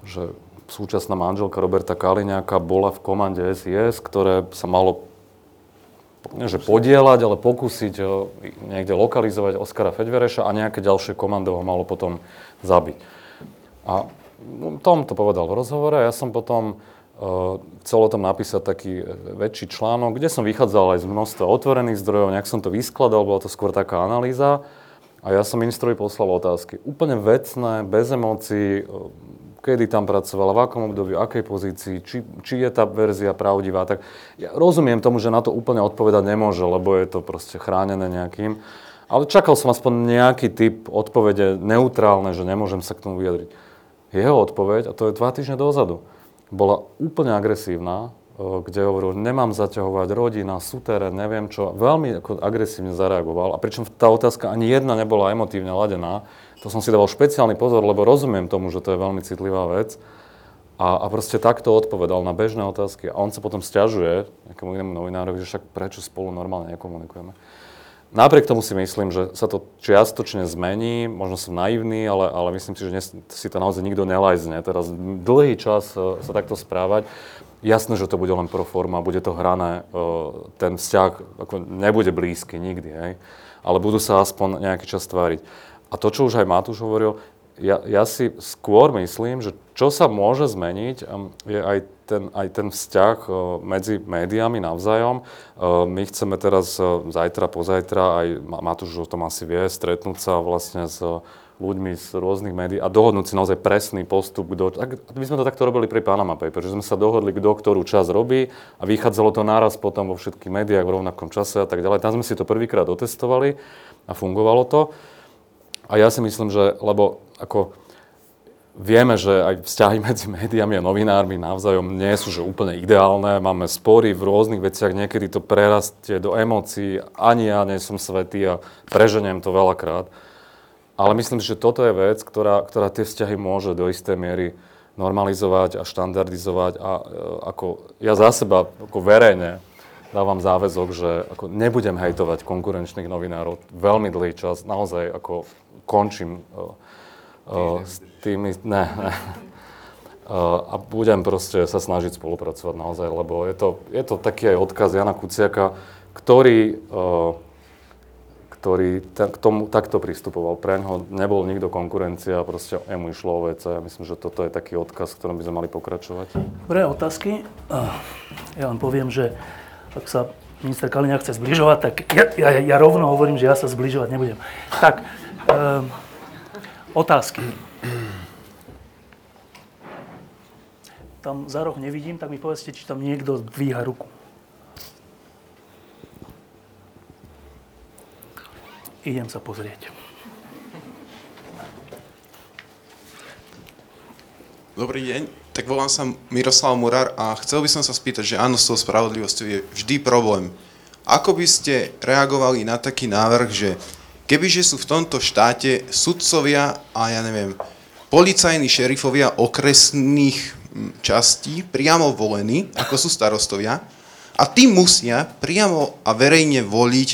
že súčasná manželka Roberta Kaliňáka bola v komande SIS, ktoré sa malo že podielať, ale pokúsiť e, niekde lokalizovať Oskara Fedvereša a nejaké ďalšie komando ho malo potom zabiť. A no, Tom to povedal v rozhovore a ja som potom chcel o tom napísať taký e, väčší článok, kde som vychádzal aj z množstva otvorených zdrojov, nejak som to vyskladal, bola to skôr taká analýza. A ja som ministrovi poslal otázky. Úplne vecné, bez emócií, e, kedy tam pracovala, v akom období, akej pozícii, či, či je tá verzia pravdivá. Tak ja rozumiem tomu, že na to úplne odpovedať nemôže, lebo je to proste chránené nejakým. Ale čakal som aspoň nejaký typ odpovede neutrálne, že nemôžem sa k tomu vyjadriť. Jeho odpoveď, a to je dva týždne dozadu, bola úplne agresívna, kde hovoril, nemám zaťahovať rodina, súterén, neviem čo. Veľmi agresívne zareagoval. A pričom tá otázka ani jedna nebola emotívne ladená. To som si dával špeciálny pozor, lebo rozumiem tomu, že to je veľmi citlivá vec. A, a proste takto odpovedal na bežné otázky. A on sa potom stiažuje nejakému inému novinárovi, že však prečo spolu normálne nekomunikujeme. Napriek tomu si myslím, že sa to čiastočne zmení, možno som naivný, ale, ale myslím si, že si to naozaj nikto nelajzne. Teraz dlhý čas e, sa takto správať. Jasné, že to bude len pro forma, bude to hrané, e, ten vzťah ako nebude blízky nikdy, hej. ale budú sa aspoň nejaký čas tváriť. A to, čo už aj Matúš hovoril, ja, ja si skôr myslím, že čo sa môže zmeniť, je aj ten, aj ten vzťah medzi médiami navzájom. My chceme teraz zajtra, pozajtra, aj Matúš o tom asi vie, stretnúť sa vlastne s ľuďmi z rôznych médií a dohodnúť si naozaj presný postup, kto... Tak, my sme to takto robili pri Panama Papers, že sme sa dohodli, kto ktorú čas robí a vychádzalo to naraz potom vo všetkých médiách v rovnakom čase a tak ďalej. Tam sme si to prvýkrát otestovali a fungovalo to. A ja si myslím, že, lebo ako vieme, že aj vzťahy medzi médiami a novinármi navzájom nie sú že úplne ideálne. Máme spory v rôznych veciach, niekedy to prerastie do emócií. Ani ja nie som svetý a preženiem to veľakrát. Ale myslím že toto je vec, ktorá, ktorá tie vzťahy môže do istej miery normalizovať a štandardizovať. A e, ako ja za seba ako verejne dávam záväzok, že ako nebudem hejtovať konkurenčných novinárov veľmi dlhý čas. Naozaj ako končím Uh, s tými, ne, ne. Uh, a budem proste sa snažiť spolupracovať naozaj, lebo je to, je to taký aj odkaz Jana Kuciaka, ktorý, uh, ktorý k tomu takto pristupoval. Pre ňoho nebol nikto konkurencia, proste jemu išlo o vece. Ja myslím, že toto je taký odkaz, v ktorom by sme mali pokračovať. Dobré otázky. Ja len poviem, že ak sa minister Kaliňák chce zbližovať, tak ja, ja, ja rovno hovorím, že ja sa zbližovať nebudem. Tak, um, otázky. Tam za roh nevidím, tak mi povedzte, či tam niekto dvíha ruku. Idem sa pozrieť. Dobrý deň, tak volám sa Miroslav Murar a chcel by som sa spýtať, že áno, s tou spravodlivosťou je vždy problém. Ako by ste reagovali na taký návrh, že kebyže sú v tomto štáte sudcovia a ja neviem, policajní šerifovia okresných hm, častí priamo volení, ako sú starostovia, a tí musia priamo a verejne voliť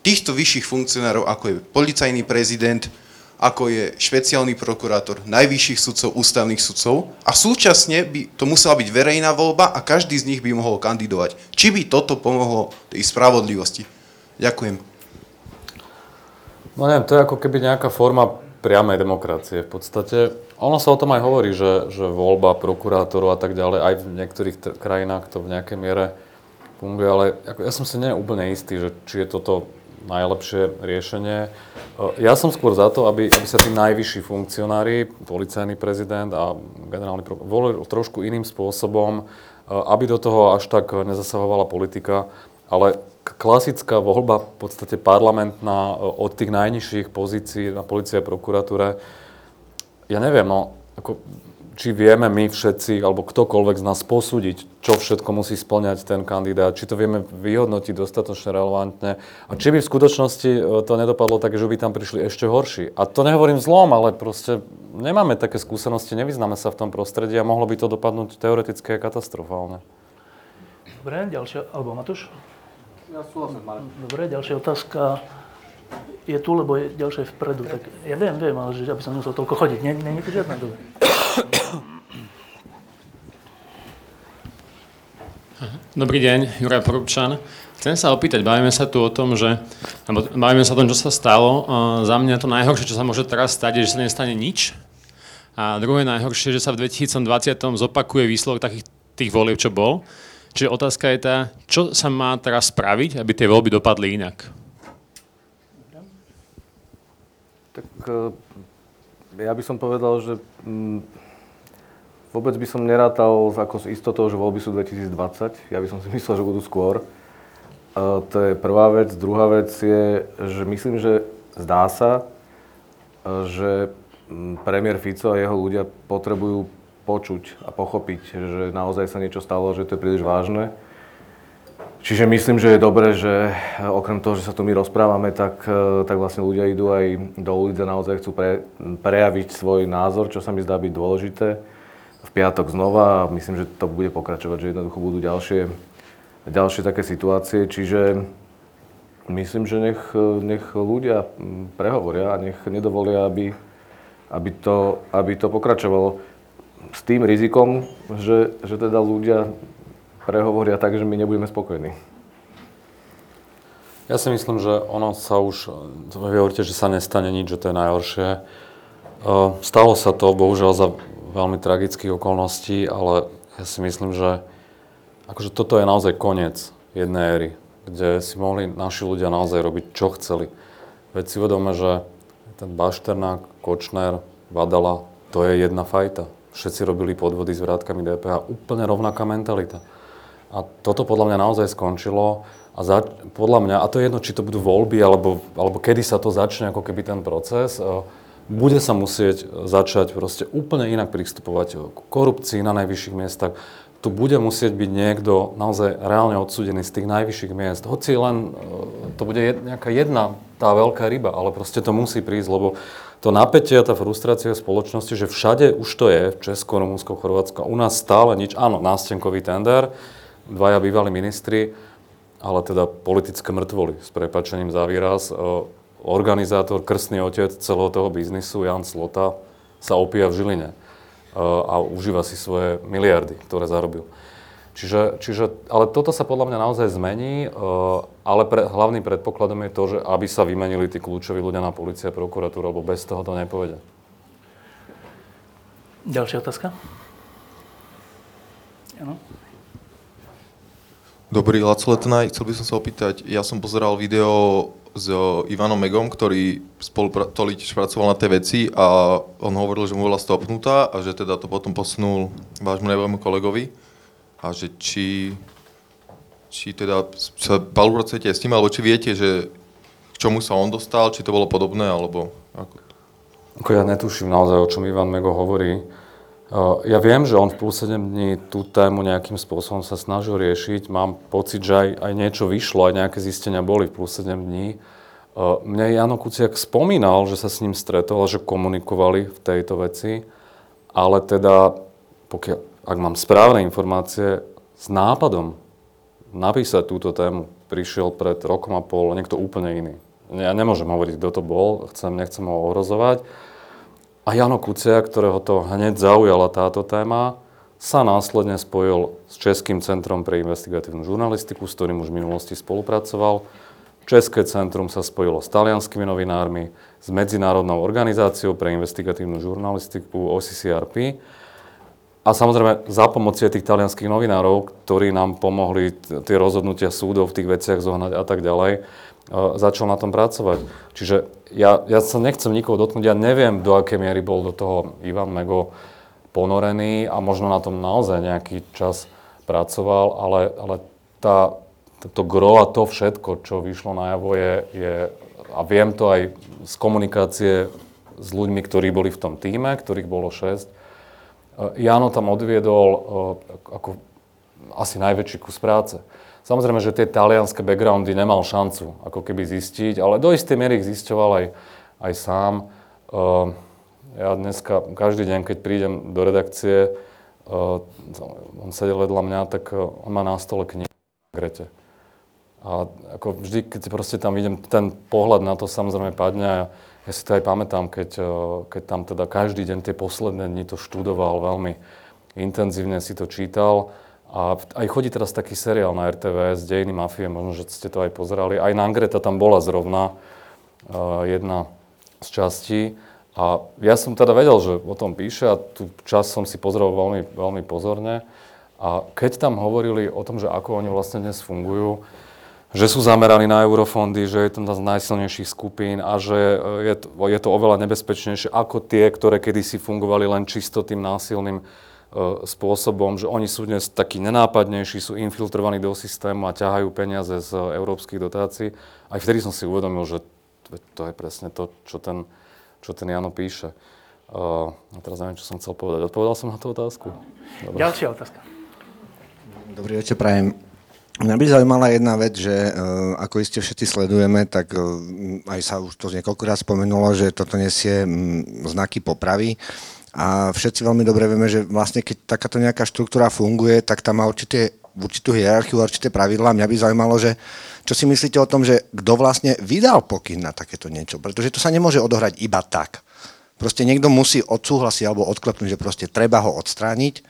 týchto vyšších funkcionárov, ako je policajný prezident, ako je špeciálny prokurátor najvyšších sudcov, ústavných sudcov a súčasne by to musela byť verejná voľba a každý z nich by mohol kandidovať. Či by toto pomohlo tej spravodlivosti? Ďakujem. No neviem, to je ako keby nejaká forma priamej demokracie v podstate. Ono sa o tom aj hovorí, že, že voľba prokurátorov a tak ďalej, aj v niektorých t- krajinách to v nejakej miere funguje, ale ako, ja som si nie úplne istý, že či je toto najlepšie riešenie. Ja som skôr za to, aby, aby sa tí najvyšší funkcionári, policajný prezident a generálny prokurátor, volili trošku iným spôsobom, aby do toho až tak nezasahovala politika, ale klasická voľba, v podstate parlamentná, od tých najnižších pozícií na policie a prokuratúre, ja neviem, no, ako či vieme my všetci, alebo ktokoľvek z nás posúdiť, čo všetko musí splňať ten kandidát, či to vieme vyhodnotiť dostatočne relevantne a či by v skutočnosti e, to nedopadlo tak, že by tam prišli ešte horší. A to nehovorím zlom, ale proste nemáme také skúsenosti, nevyznáme sa v tom prostredí a mohlo by to dopadnúť teoreticky katastrofálne. Dobre, ďalšia, alebo Matúš? Ja súhlasím, Marek. Dobre, ďalšia otázka je tu, lebo je ďalšie vpredu. Tak ja viem, viem, ale že aby som nemusel toľko chodiť. Nie, nie, nie to žiadna dobre. Dobrý deň, Juraj Porubčan. Chcem sa opýtať, bavíme sa tu o tom, že, alebo bavíme sa o tom, čo sa stalo. Uh, za mňa to najhoršie, čo sa môže teraz stať, je, že sa nestane nič. A druhé najhoršie, že sa v 2020 zopakuje výsledok takých tých volieb, čo bol. Čiže otázka je tá, čo sa má teraz spraviť, aby tie voľby dopadli inak? Tak ja by som povedal, že mm, Vôbec by som nerátal ako s istotou, že voľby sú 2020. Ja by som si myslel, že budú skôr. Uh, to je prvá vec. Druhá vec je, že myslím, že zdá sa, uh, že premiér Fico a jeho ľudia potrebujú počuť a pochopiť, že naozaj sa niečo stalo, že to je príliš vážne. Čiže myslím, že je dobré, že okrem toho, že sa tu my rozprávame, tak, tak vlastne ľudia idú aj do ulic a naozaj chcú pre, prejaviť svoj názor, čo sa mi zdá byť dôležité. V piatok znova a myslím, že to bude pokračovať, že jednoducho budú ďalšie, ďalšie také situácie, čiže myslím, že nech, nech ľudia prehovoria a nech nedovolia, aby, aby, to, aby to pokračovalo s tým rizikom, že, že teda ľudia prehovoria tak, že my nebudeme spokojní. Ja si myslím, že ono sa už, vy hovoríte, že sa nestane nič, že to je najhoršie. Stalo sa to, bohužiaľ, za veľmi tragických okolností, ale ja si myslím, že akože toto je naozaj koniec jednej éry, kde si mohli naši ľudia naozaj robiť, čo chceli. Veď si uvedome, že ten Bašternák, Kočner, Vadala, to je jedna fajta. Všetci robili podvody s vrátkami DPH, úplne rovnaká mentalita. A toto podľa mňa naozaj skončilo a za, podľa mňa, a to je jedno, či to budú voľby, alebo, alebo kedy sa to začne, ako keby ten proces, bude sa musieť začať proste úplne inak pristupovať k korupcii na najvyšších miestach. Tu bude musieť byť niekto naozaj reálne odsúdený z tých najvyšších miest. Hoci len e, to bude nejaká jedna tá veľká ryba, ale proste to musí prísť, lebo to napätie a tá frustrácia spoločnosti, že všade už to je, v Česku, Rumunsko, Chorvátsko, u nás stále nič, áno, nástenkový tender, dvaja bývalí ministri, ale teda politické mŕtvoly, s prepačením za výraz, e, organizátor, krstný otec celého toho biznisu, Jan Slota, sa opíja v Žiline a užíva si svoje miliardy, ktoré zarobil. Čiže, čiže, ale toto sa podľa mňa naozaj zmení, ale pre, hlavným predpokladom je to, že aby sa vymenili tí kľúčoví ľudia na policia a prokuratúru, lebo bez toho to nepovede. Ďalšia otázka? Ano. Dobrý, Laco Letnaj, chcel by som sa opýtať, ja som pozeral video s Ivanom Megom, ktorý spolu tiež pracoval na tej veci a on hovoril, že mu bola stopnutá a že teda to potom posunul vášmu nevému kolegovi a že či, či teda sa spolupracujete s tým, alebo či viete, že k čomu sa on dostal, či to bolo podobné, alebo ako? Ako ja netuším naozaj, o čom Ivan Mego hovorí. Ja viem, že on v plus 7 dní tú tému nejakým spôsobom sa snažil riešiť. Mám pocit, že aj, aj niečo vyšlo, aj nejaké zistenia boli v plus 7 dní. Mne Jano Kuciak spomínal, že sa s ním stretol a že komunikovali v tejto veci, ale teda, pokiaľ, ak mám správne informácie, s nápadom napísať túto tému prišiel pred rokom a pol niekto úplne iný. Ja nemôžem hovoriť, kto to bol, chcem, nechcem ho ohrozovať, a Jano Kucia, ktorého to hneď zaujala táto téma, sa následne spojil s Českým centrom pre investigatívnu žurnalistiku, s ktorým už v minulosti spolupracoval. České centrum sa spojilo s talianskými novinármi, s Medzinárodnou organizáciou pre investigatívnu žurnalistiku OCCRP a samozrejme za pomoci tých talianských novinárov, ktorí nám pomohli tie rozhodnutia súdov v tých veciach zohnať a tak ďalej, začal na tom pracovať. Čiže ja, ja sa nechcem nikoho dotknúť, ja neviem, do akej miery bol do toho Ivan Mego ponorený a možno na tom naozaj nejaký čas pracoval, ale, ale tá, to gro a to všetko, čo vyšlo najavo je, je, a viem to aj z komunikácie s ľuďmi, ktorí boli v tom týme, ktorých bolo 6. Jano tam odviedol ako asi najväčší kus práce. Samozrejme, že tie talianské backgroundy nemal šancu ako keby zistiť, ale do istej miery ich zisťoval aj, aj sám. Uh, ja dneska, každý deň, keď prídem do redakcie, on sedel vedľa mňa, tak on má na stole knihu Grete. A ako vždy, keď proste tam idem, ten pohľad na to samozrejme padne a ja si to aj pamätám, keď, keď tam teda každý deň tie posledné dni to študoval veľmi intenzívne si to čítal a aj chodí teraz taký seriál na RTVS, Dejiny mafie, možno, že ste to aj pozerali. Aj Nangreta tam bola zrovna uh, jedna z častí. A ja som teda vedel, že o tom píše a tú čas som si pozrel veľmi, veľmi pozorne. A keď tam hovorili o tom, že ako oni vlastne dnes fungujú, že sú zameraní na eurofondy, že je to jedna z najsilnejších skupín a že e, je to, je to oveľa nebezpečnejšie ako tie, ktoré kedysi fungovali len čisto tým násilným E, spôsobom, že oni sú dnes takí nenápadnejší, sú infiltrovaní do systému a ťahajú peniaze z európskych dotácií. Aj vtedy som si uvedomil, že to je presne to, čo ten, čo ten Jano píše. Uh, a teraz neviem, čo som chcel povedať. Odpovedal som na tú otázku? Dobre. Ďalšia otázka. Dobrý večer, prajem. Mňa by zaujímala jedna vec, že uh, ako iste všetci sledujeme, tak uh, aj sa už to niekoľkokrát spomenulo, že toto nesie znaky popravy. A všetci veľmi dobre vieme, že vlastne keď takáto nejaká štruktúra funguje, tak tam má určité, určitú hierarchiu, určité pravidlá. Mňa by zaujímalo, že čo si myslíte o tom, že kto vlastne vydal pokyn na takéto niečo? Pretože to sa nemôže odohrať iba tak. Proste niekto musí odsúhlasiť alebo odklepnúť, že proste treba ho odstrániť.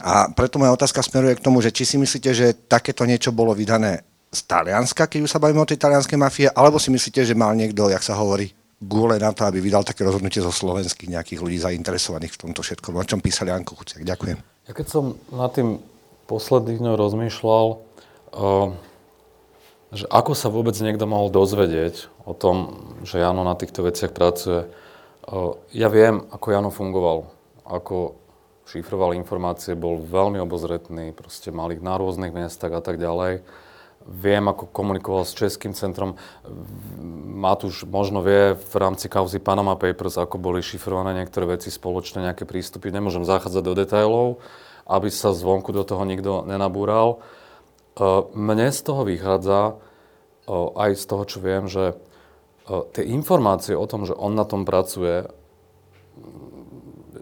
A preto moja otázka smeruje k tomu, že či si myslíte, že takéto niečo bolo vydané z Talianska, keď už sa bavíme o tej talianskej mafie, alebo si myslíte, že mal niekto, jak sa hovorí, gule na to, aby vydal také rozhodnutie zo slovenských nejakých ľudí zainteresovaných v tomto všetkom, o čom písali Janko Kuciak. Ďakujem. Ja keď som nad tým posledných dňov rozmýšľal, uh, že ako sa vôbec niekto mohol dozvedieť o tom, že Jano na týchto veciach pracuje. Uh, ja viem, ako Jano fungoval, ako šifroval informácie, bol veľmi obozretný, proste mal ich na rôznych miestach a tak ďalej viem, ako komunikoval s Českým centrom. Matúš možno vie v rámci kauzy Panama Papers, ako boli šifrované niektoré veci spoločné, nejaké prístupy. Nemôžem zachádzať do detailov, aby sa zvonku do toho nikto nenabúral. E, mne z toho vychádza, e, aj z toho, čo viem, že e, tie informácie o tom, že on na tom pracuje,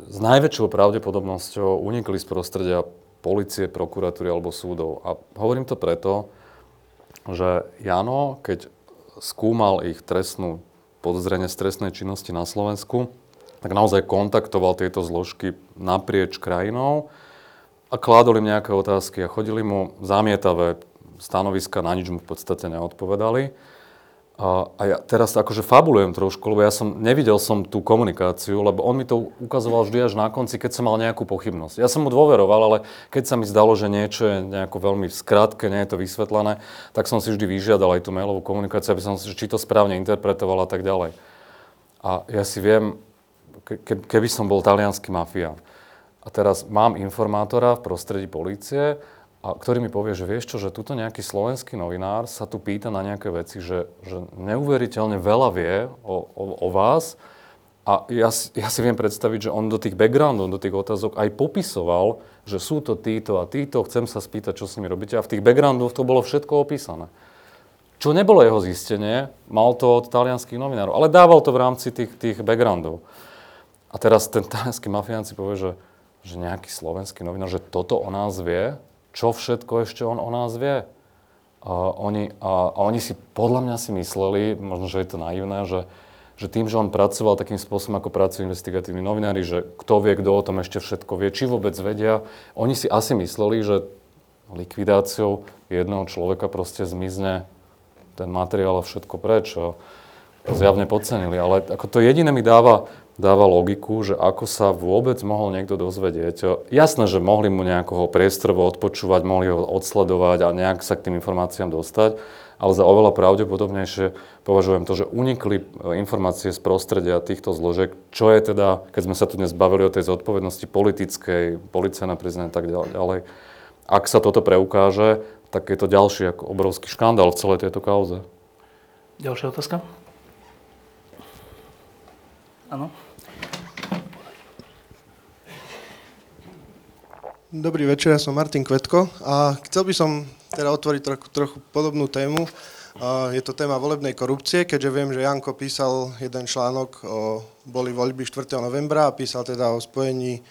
s najväčšou pravdepodobnosťou unikli z prostredia policie, prokuratúry alebo súdov. A hovorím to preto, že Jano, keď skúmal ich trestnú podozrenie z trestnej činnosti na Slovensku, tak naozaj kontaktoval tieto zložky naprieč krajinou a kládol im nejaké otázky a chodili mu zamietavé stanoviska, na nič mu v podstate neodpovedali. A, a ja teraz akože fabulujem trošku, lebo ja som, nevidel som tú komunikáciu, lebo on mi to ukazoval vždy až na konci, keď som mal nejakú pochybnosť. Ja som mu dôveroval, ale keď sa mi zdalo, že niečo je nejako veľmi skrátke, nie je to vysvetlené, tak som si vždy vyžiadal aj tú mailovú komunikáciu, aby som si, či to správne interpretoval a tak ďalej. A ja si viem, ke, keby som bol talianský mafián a teraz mám informátora v prostredí polície, a ktorý mi povie, že vieš čo, že tuto nejaký slovenský novinár sa tu pýta na nejaké veci, že, že neuveriteľne veľa vie o, o, o vás a ja, ja si viem predstaviť, že on do tých backgroundov, do tých otázok aj popisoval, že sú to títo a títo, chcem sa spýtať, čo s nimi robíte a v tých backgroundoch to bolo všetko opísané. Čo nebolo jeho zistenie, mal to od talianských novinárov, ale dával to v rámci tých, tých backgroundov. A teraz ten talianský mafián si povie, že, že nejaký slovenský novinár, že toto o nás vie, čo všetko ešte on o nás vie. A oni, a, a oni si, podľa mňa si mysleli, možno, že je to naivné, že, že tým, že on pracoval takým spôsobom, ako pracujú investigatívni novinári, že kto vie, kto o tom ešte všetko vie, či vôbec vedia, oni si asi mysleli, že likvidáciou jedného človeka proste zmizne ten materiál a všetko preč. A zjavne podcenili. Ale ako to jediné mi dáva dáva logiku, že ako sa vôbec mohol niekto dozvedieť. Jasné, že mohli mu nejakého priestorovo odpočúvať, mohli ho odsledovať a nejak sa k tým informáciám dostať, ale za oveľa pravdepodobnejšie považujem to, že unikli e, informácie z prostredia týchto zložiek, čo je teda, keď sme sa tu dnes bavili o tej zodpovednosti politickej, policajná prezident a tak ďalej. Ak sa toto preukáže, tak je to ďalší ako obrovský škandál v celej tejto kauze. Ďalšia otázka? Áno. Dobrý večer, ja som Martin Kvetko a chcel by som teda otvoriť trochu, trochu podobnú tému. Je to téma volebnej korupcie, keďže viem, že Janko písal jeden článok o boli voľby 4. novembra a písal teda o spojení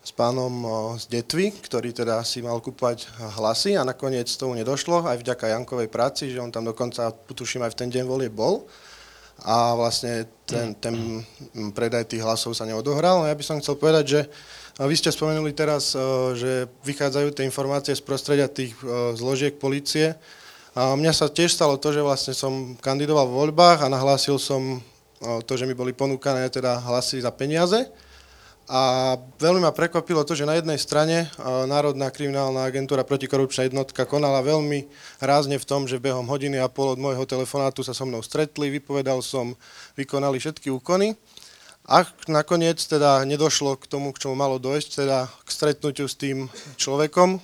s pánom z Detvy, ktorý teda si mal kúpať hlasy a nakoniec tomu nedošlo, aj vďaka Jankovej práci, že on tam dokonca, tuším, aj v ten deň volie bol a vlastne ten, ten predaj tých hlasov sa neodohral. No ja by som chcel povedať, že vy ste spomenuli teraz, e, že vychádzajú tie informácie z prostredia tých e, zložiek policie. A mňa sa tiež stalo to, že vlastne som kandidoval v voľbách a nahlásil som e, to, že mi boli ponúkané teda hlasy za peniaze. A veľmi ma prekvapilo to, že na jednej strane Národná kriminálna agentúra protikorupčná jednotka konala veľmi rázne v tom, že behom hodiny a pol od môjho telefonátu sa so mnou stretli, vypovedal som, vykonali všetky úkony. A nakoniec teda nedošlo k tomu, k čomu malo dojsť, teda k stretnutiu s tým človekom,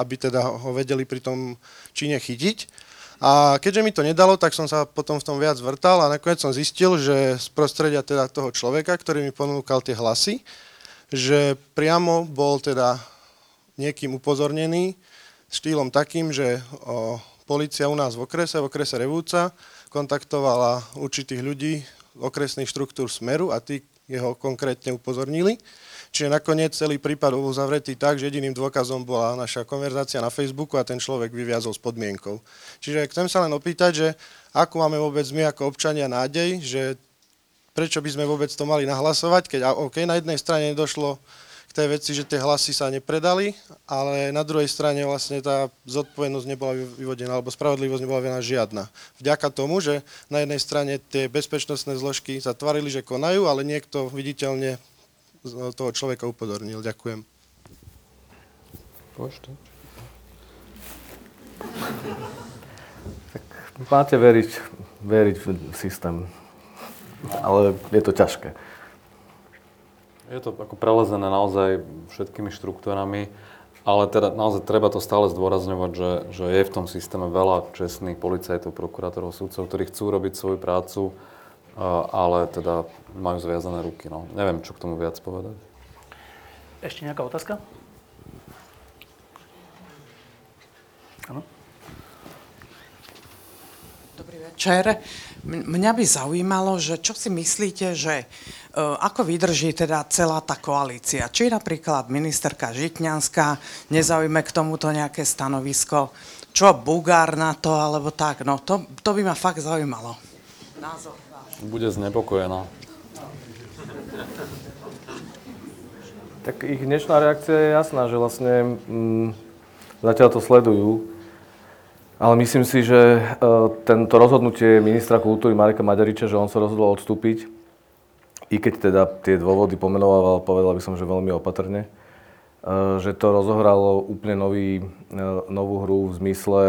aby teda ho vedeli pri tom čine chytiť. A keďže mi to nedalo, tak som sa potom v tom viac vrtal a nakoniec som zistil, že z prostredia teda toho človeka, ktorý mi ponúkal tie hlasy, že priamo bol teda niekým upozornený štýlom takým, že o, policia u nás v okrese, v okrese Revúca, kontaktovala určitých ľudí okresných štruktúr Smeru a tí jeho konkrétne upozornili. Čiže nakoniec celý prípad bol zavretý tak, že jediným dôkazom bola naša konverzácia na Facebooku a ten človek vyviazol s podmienkou. Čiže chcem sa len opýtať, že ako máme vôbec my ako občania nádej, že prečo by sme vôbec to mali nahlasovať, keď OK, na jednej strane došlo tej veci, že tie hlasy sa nepredali, ale na druhej strane vlastne tá zodpovednosť nebola vyvodená, alebo spravodlivosť nebola vyvodená žiadna. Vďaka tomu, že na jednej strane tie bezpečnostné zložky zatvarili, že konajú, ale niekto viditeľne toho človeka upozornil. Ďakujem. Tak máte veriť, veriť v systém, ale je to ťažké. Je to ako prelezené naozaj všetkými štruktúrami, ale teda naozaj treba to stále zdôrazňovať, že, že je v tom systéme veľa čestných policajtov, prokurátorov, súdcov, ktorí chcú robiť svoju prácu, ale teda majú zviazané ruky. No. Neviem, čo k tomu viac povedať. Ešte nejaká otázka? Áno? Dobrý večer. Mňa by zaujímalo, že čo si myslíte, že E, ako vydrží teda celá tá koalícia? Či napríklad ministerka Žitňanská nezaujme k tomuto nejaké stanovisko? Čo Bugár na to, alebo tak? No, to, to by ma fakt zaujímalo. Názor Bude znepokojená. Tak ich dnešná reakcia je jasná, že vlastne mm, zatiaľ to sledujú. Ale myslím si, že e, tento rozhodnutie ministra kultúry Mareka Maďariča, že on sa rozhodol odstúpiť, i keď teda tie dôvody pomenovával, povedal by som, že veľmi opatrne, e, že to rozohralo úplne nový, e, novú hru v zmysle,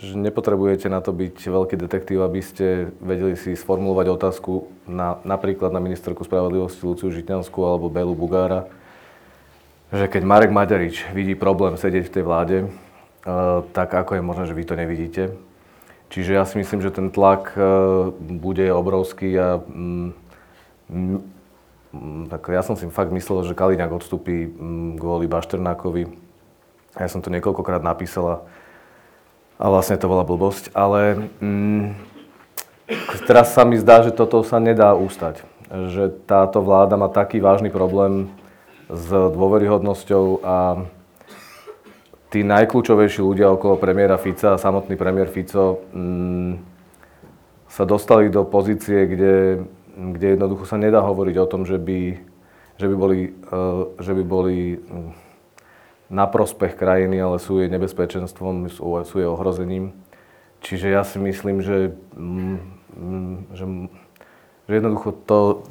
že nepotrebujete na to byť veľký detektív, aby ste vedeli si sformulovať otázku na, napríklad na ministerku spravodlivosti Luciu Žitňanskú alebo Belu Bugára, že keď Marek Maďarič vidí problém sedieť v tej vláde, tak ako je možné, že vy to nevidíte? Čiže ja si myslím, že ten tlak bude obrovský a mm, mm, tak ja som si fakt myslel, že Kaliňák odstúpi mm, kvôli Bašternákovi. Ja som to niekoľkokrát napísala a vlastne to bola blbosť, ale mm, teraz sa mi zdá, že toto sa nedá ústať. Že táto vláda má taký vážny problém s dôveryhodnosťou a tí najkľúčovejší ľudia okolo premiéra Fica a samotný premiér Fico mm, sa dostali do pozície, kde, kde jednoducho sa nedá hovoriť o tom, že by, že by boli, uh, že by boli na prospech krajiny, ale sú jej nebezpečenstvom, sú, sú jej ohrozením. Čiže ja si myslím, že, mm, že, že jednoducho to,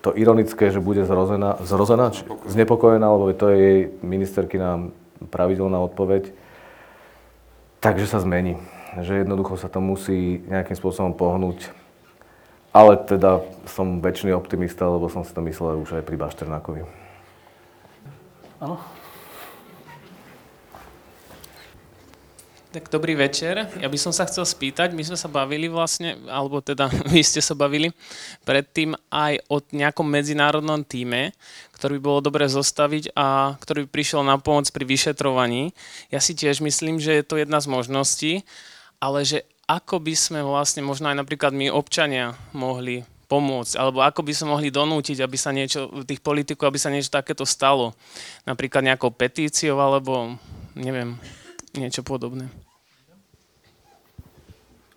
to ironické, že bude zrozená, zrozená či, znepokojená, lebo to je jej ministerky na pravidelná odpoveď, takže sa zmení. Že jednoducho sa to musí nejakým spôsobom pohnúť. Ale teda som väčšiný optimista, lebo som si to myslel už aj pri Bašternákovi. Áno? Tak dobrý večer. Ja by som sa chcel spýtať, my sme sa bavili vlastne, alebo teda vy ste sa bavili predtým aj o nejakom medzinárodnom týme, ktorý by bolo dobre zostaviť a ktorý by prišiel na pomoc pri vyšetrovaní. Ja si tiež myslím, že je to jedna z možností, ale že ako by sme vlastne, možno aj napríklad my občania mohli pomôcť, alebo ako by sme mohli donútiť, aby sa niečo, tých politikov, aby sa niečo takéto stalo. Napríklad nejakou petíciou, alebo neviem, niečo podobné.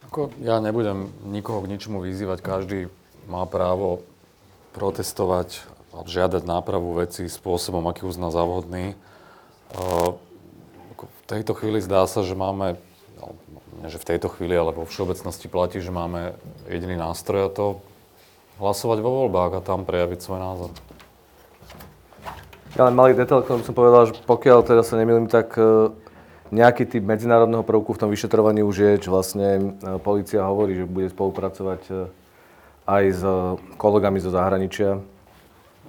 Ako ja nebudem nikoho k ničomu vyzývať. Každý má právo protestovať a žiadať nápravu veci spôsobom, aký uzná za vhodný. V tejto chvíli zdá sa, že máme, no, nie že v tejto chvíli, ale vo všeobecnosti platí, že máme jediný nástroj a to hlasovať vo voľbách a tam prejaviť svoj názor. Ja len malý detail, ktorý som povedal, že pokiaľ teda sa nemýlim, tak e, nejaký typ medzinárodného prvku v tom vyšetrovaní už je, čo vlastne e, policia hovorí, že bude spolupracovať e, aj s kolegami zo zahraničia.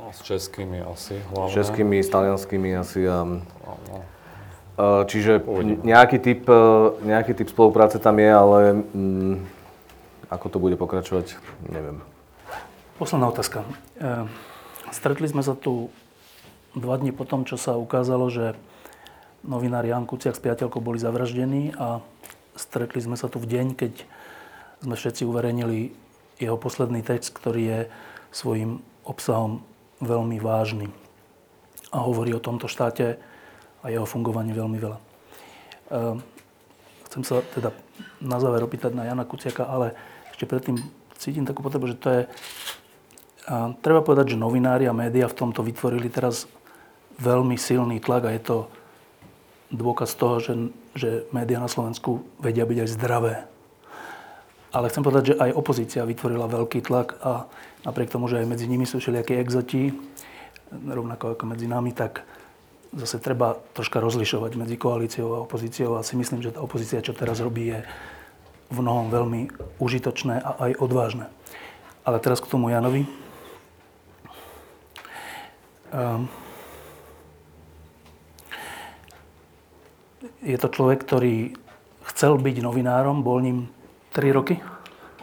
No, s českými asi hlavne. S českými, s talianskými asi. A, no. E, čiže nejaký typ, nejaký typ spolupráce tam je, ale mm, ako to bude pokračovať, neviem. Posledná otázka. Stretli sme sa tu dva dni po tom, čo sa ukázalo, že novinár Jan Kuciak s priateľkou boli zavraždení a stretli sme sa tu v deň, keď sme všetci uverejnili jeho posledný text, ktorý je svojim obsahom veľmi vážny a hovorí o tomto štáte a jeho fungovaní veľmi veľa. Ehm, chcem sa teda na záver opýtať na Jana Kuciaka, ale ešte predtým cítim takú potrebu, že to je... Treba povedať, že novinári a médiá v tomto vytvorili teraz veľmi silný tlak a je to dôkaz toho, že, že médiá na Slovensku vedia byť aj zdravé. Ale chcem povedať, že aj opozícia vytvorila veľký tlak a napriek tomu, že aj medzi nimi sú všelijakí exoti, rovnako ako medzi nami, tak zase treba troška rozlišovať medzi koalíciou a opozíciou a si myslím, že tá opozícia, čo teraz robí, je v mnohom veľmi užitočné a aj odvážne. Ale teraz k tomu Janovi. Um, Je to človek, ktorý chcel byť novinárom, bol ním 3 roky?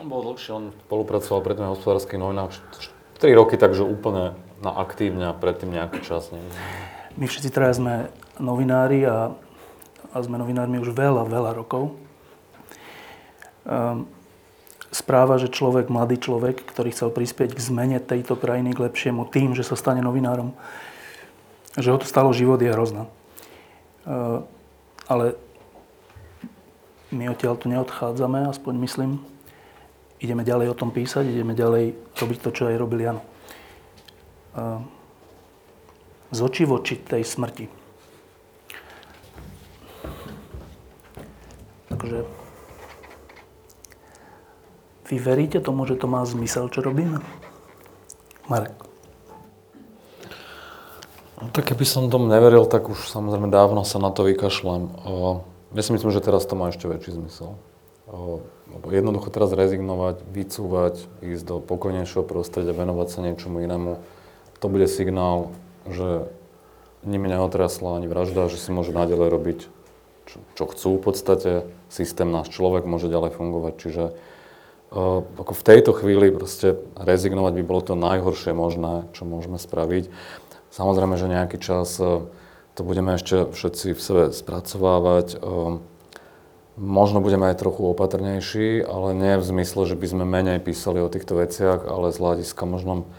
On bol dlhšie, on spolupracoval predtým na hospodárskych novinách 3 roky, takže úplne na aktívne a predtým nejaký čas. Nie. My všetci traja sme novinári a, a sme novinármi už veľa, veľa rokov. Um, správa, že človek, mladý človek, ktorý chcel prispieť k zmene tejto krajiny k lepšiemu tým, že sa stane novinárom, že ho to stalo život, je hrozná. Uh, ale my odtiaľ tu neodchádzame, aspoň myslím. ideme ďalej o tom písať, ideme ďalej robiť to, čo aj robil Jano. Z očí v oči tej smrti. Takže vy veríte tomu, že to má zmysel, čo robíme? Marek. No, tak keby som tomu neveril, tak už samozrejme dávno sa na to vykašlem. Ja si myslím, že teraz to má ešte väčší zmysel. Jednoducho teraz rezignovať, vycúvať, ísť do pokojnejšieho prostredia, venovať sa niečomu inému, to bude signál, že nimi neotrasla ani vražda, že si môže naďalej robiť, čo, čo chcú v podstate. Systém náš človek môže ďalej fungovať, čiže ako v tejto chvíli proste rezignovať by bolo to najhoršie možné, čo môžeme spraviť. Samozrejme, že nejaký čas e, to budeme ešte všetci v sebe spracovávať. E, možno budeme aj trochu opatrnejší, ale nie v zmysle, že by sme menej písali o týchto veciach, ale z hľadiska možno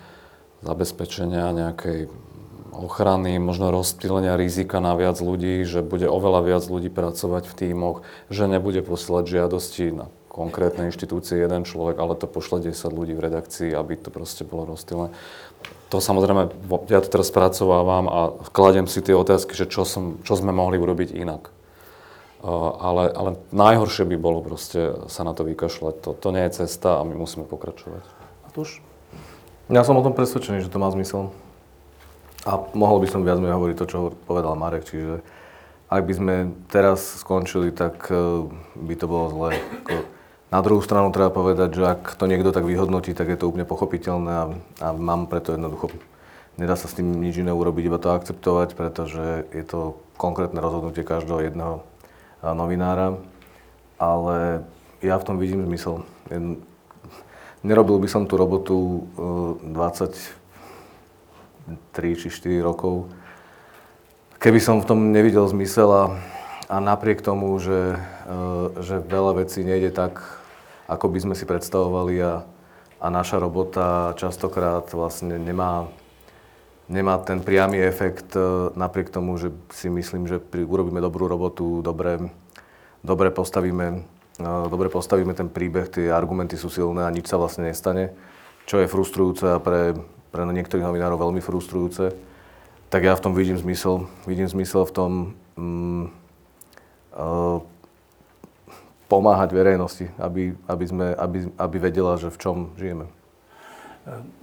zabezpečenia nejakej ochrany, možno rozptýlenia rizika na viac ľudí, že bude oveľa viac ľudí pracovať v tímoch, že nebude posielať žiadosti na konkrétnej inštitúcie jeden človek, ale to pošle 10 ľudí v redakcii, aby to proste bolo rozptýlené to samozrejme, ja to teraz spracovávam a kladem si tie otázky, že čo, som, čo sme mohli urobiť inak. Uh, ale, ale najhoršie by bolo proste sa na to vykašľať. To, to nie je cesta a my musíme pokračovať. Matúš? Ja som o tom presvedčený, že to má zmysel. A mohol by som viac menej hovoriť to, čo povedal Marek, čiže ak by sme teraz skončili, tak uh, by to bolo zlé. Na druhú stranu treba povedať, že ak to niekto tak vyhodnotí, tak je to úplne pochopiteľné a, a mám preto jednoducho, nedá sa s tým nič iné urobiť, iba to akceptovať, pretože je to konkrétne rozhodnutie každého jedného novinára, ale ja v tom vidím zmysel. Nerobil by som tú robotu 23 či 4 rokov, keby som v tom nevidel zmysel a, a napriek tomu, že, že veľa vecí nejde tak, ako by sme si predstavovali a, a naša robota častokrát vlastne nemá, nemá ten priamy efekt, e, napriek tomu, že si myslím, že pri, urobíme dobrú robotu, dobre, dobre, postavíme, e, dobre postavíme ten príbeh, tie argumenty sú silné a nič sa vlastne nestane, čo je frustrujúce a pre, pre niektorých novinárov veľmi frustrujúce. Tak ja v tom vidím zmysel. Vidím zmysel v tom mm, uh, pomáhať verejnosti, aby, aby, sme, aby, aby vedela, že v čom žijeme.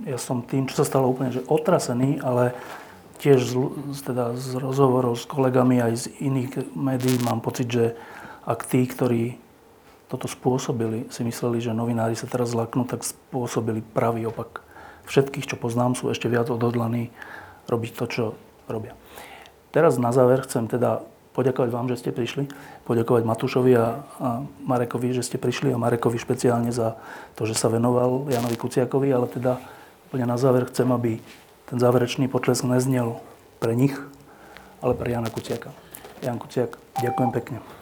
Ja som tým, čo sa stalo úplne že otrasený, ale tiež z, teda z rozhovorov s kolegami aj z iných médií mám pocit, že ak tí, ktorí toto spôsobili, si mysleli, že novinári sa teraz zlaknú, tak spôsobili pravý opak. Všetkých, čo poznám, sú ešte viac odhodlaní robiť to, čo robia. Teraz na záver chcem teda poďakovať vám, že ste prišli, poďakovať Matúšovi a, a Marekovi, že ste prišli a Marekovi špeciálne za to, že sa venoval Janovi Kuciakovi, ale teda úplne na záver chcem, aby ten záverečný potlesk neznel pre nich, ale pre Jana Kuciaka. Jan Kuciak, ďakujem pekne.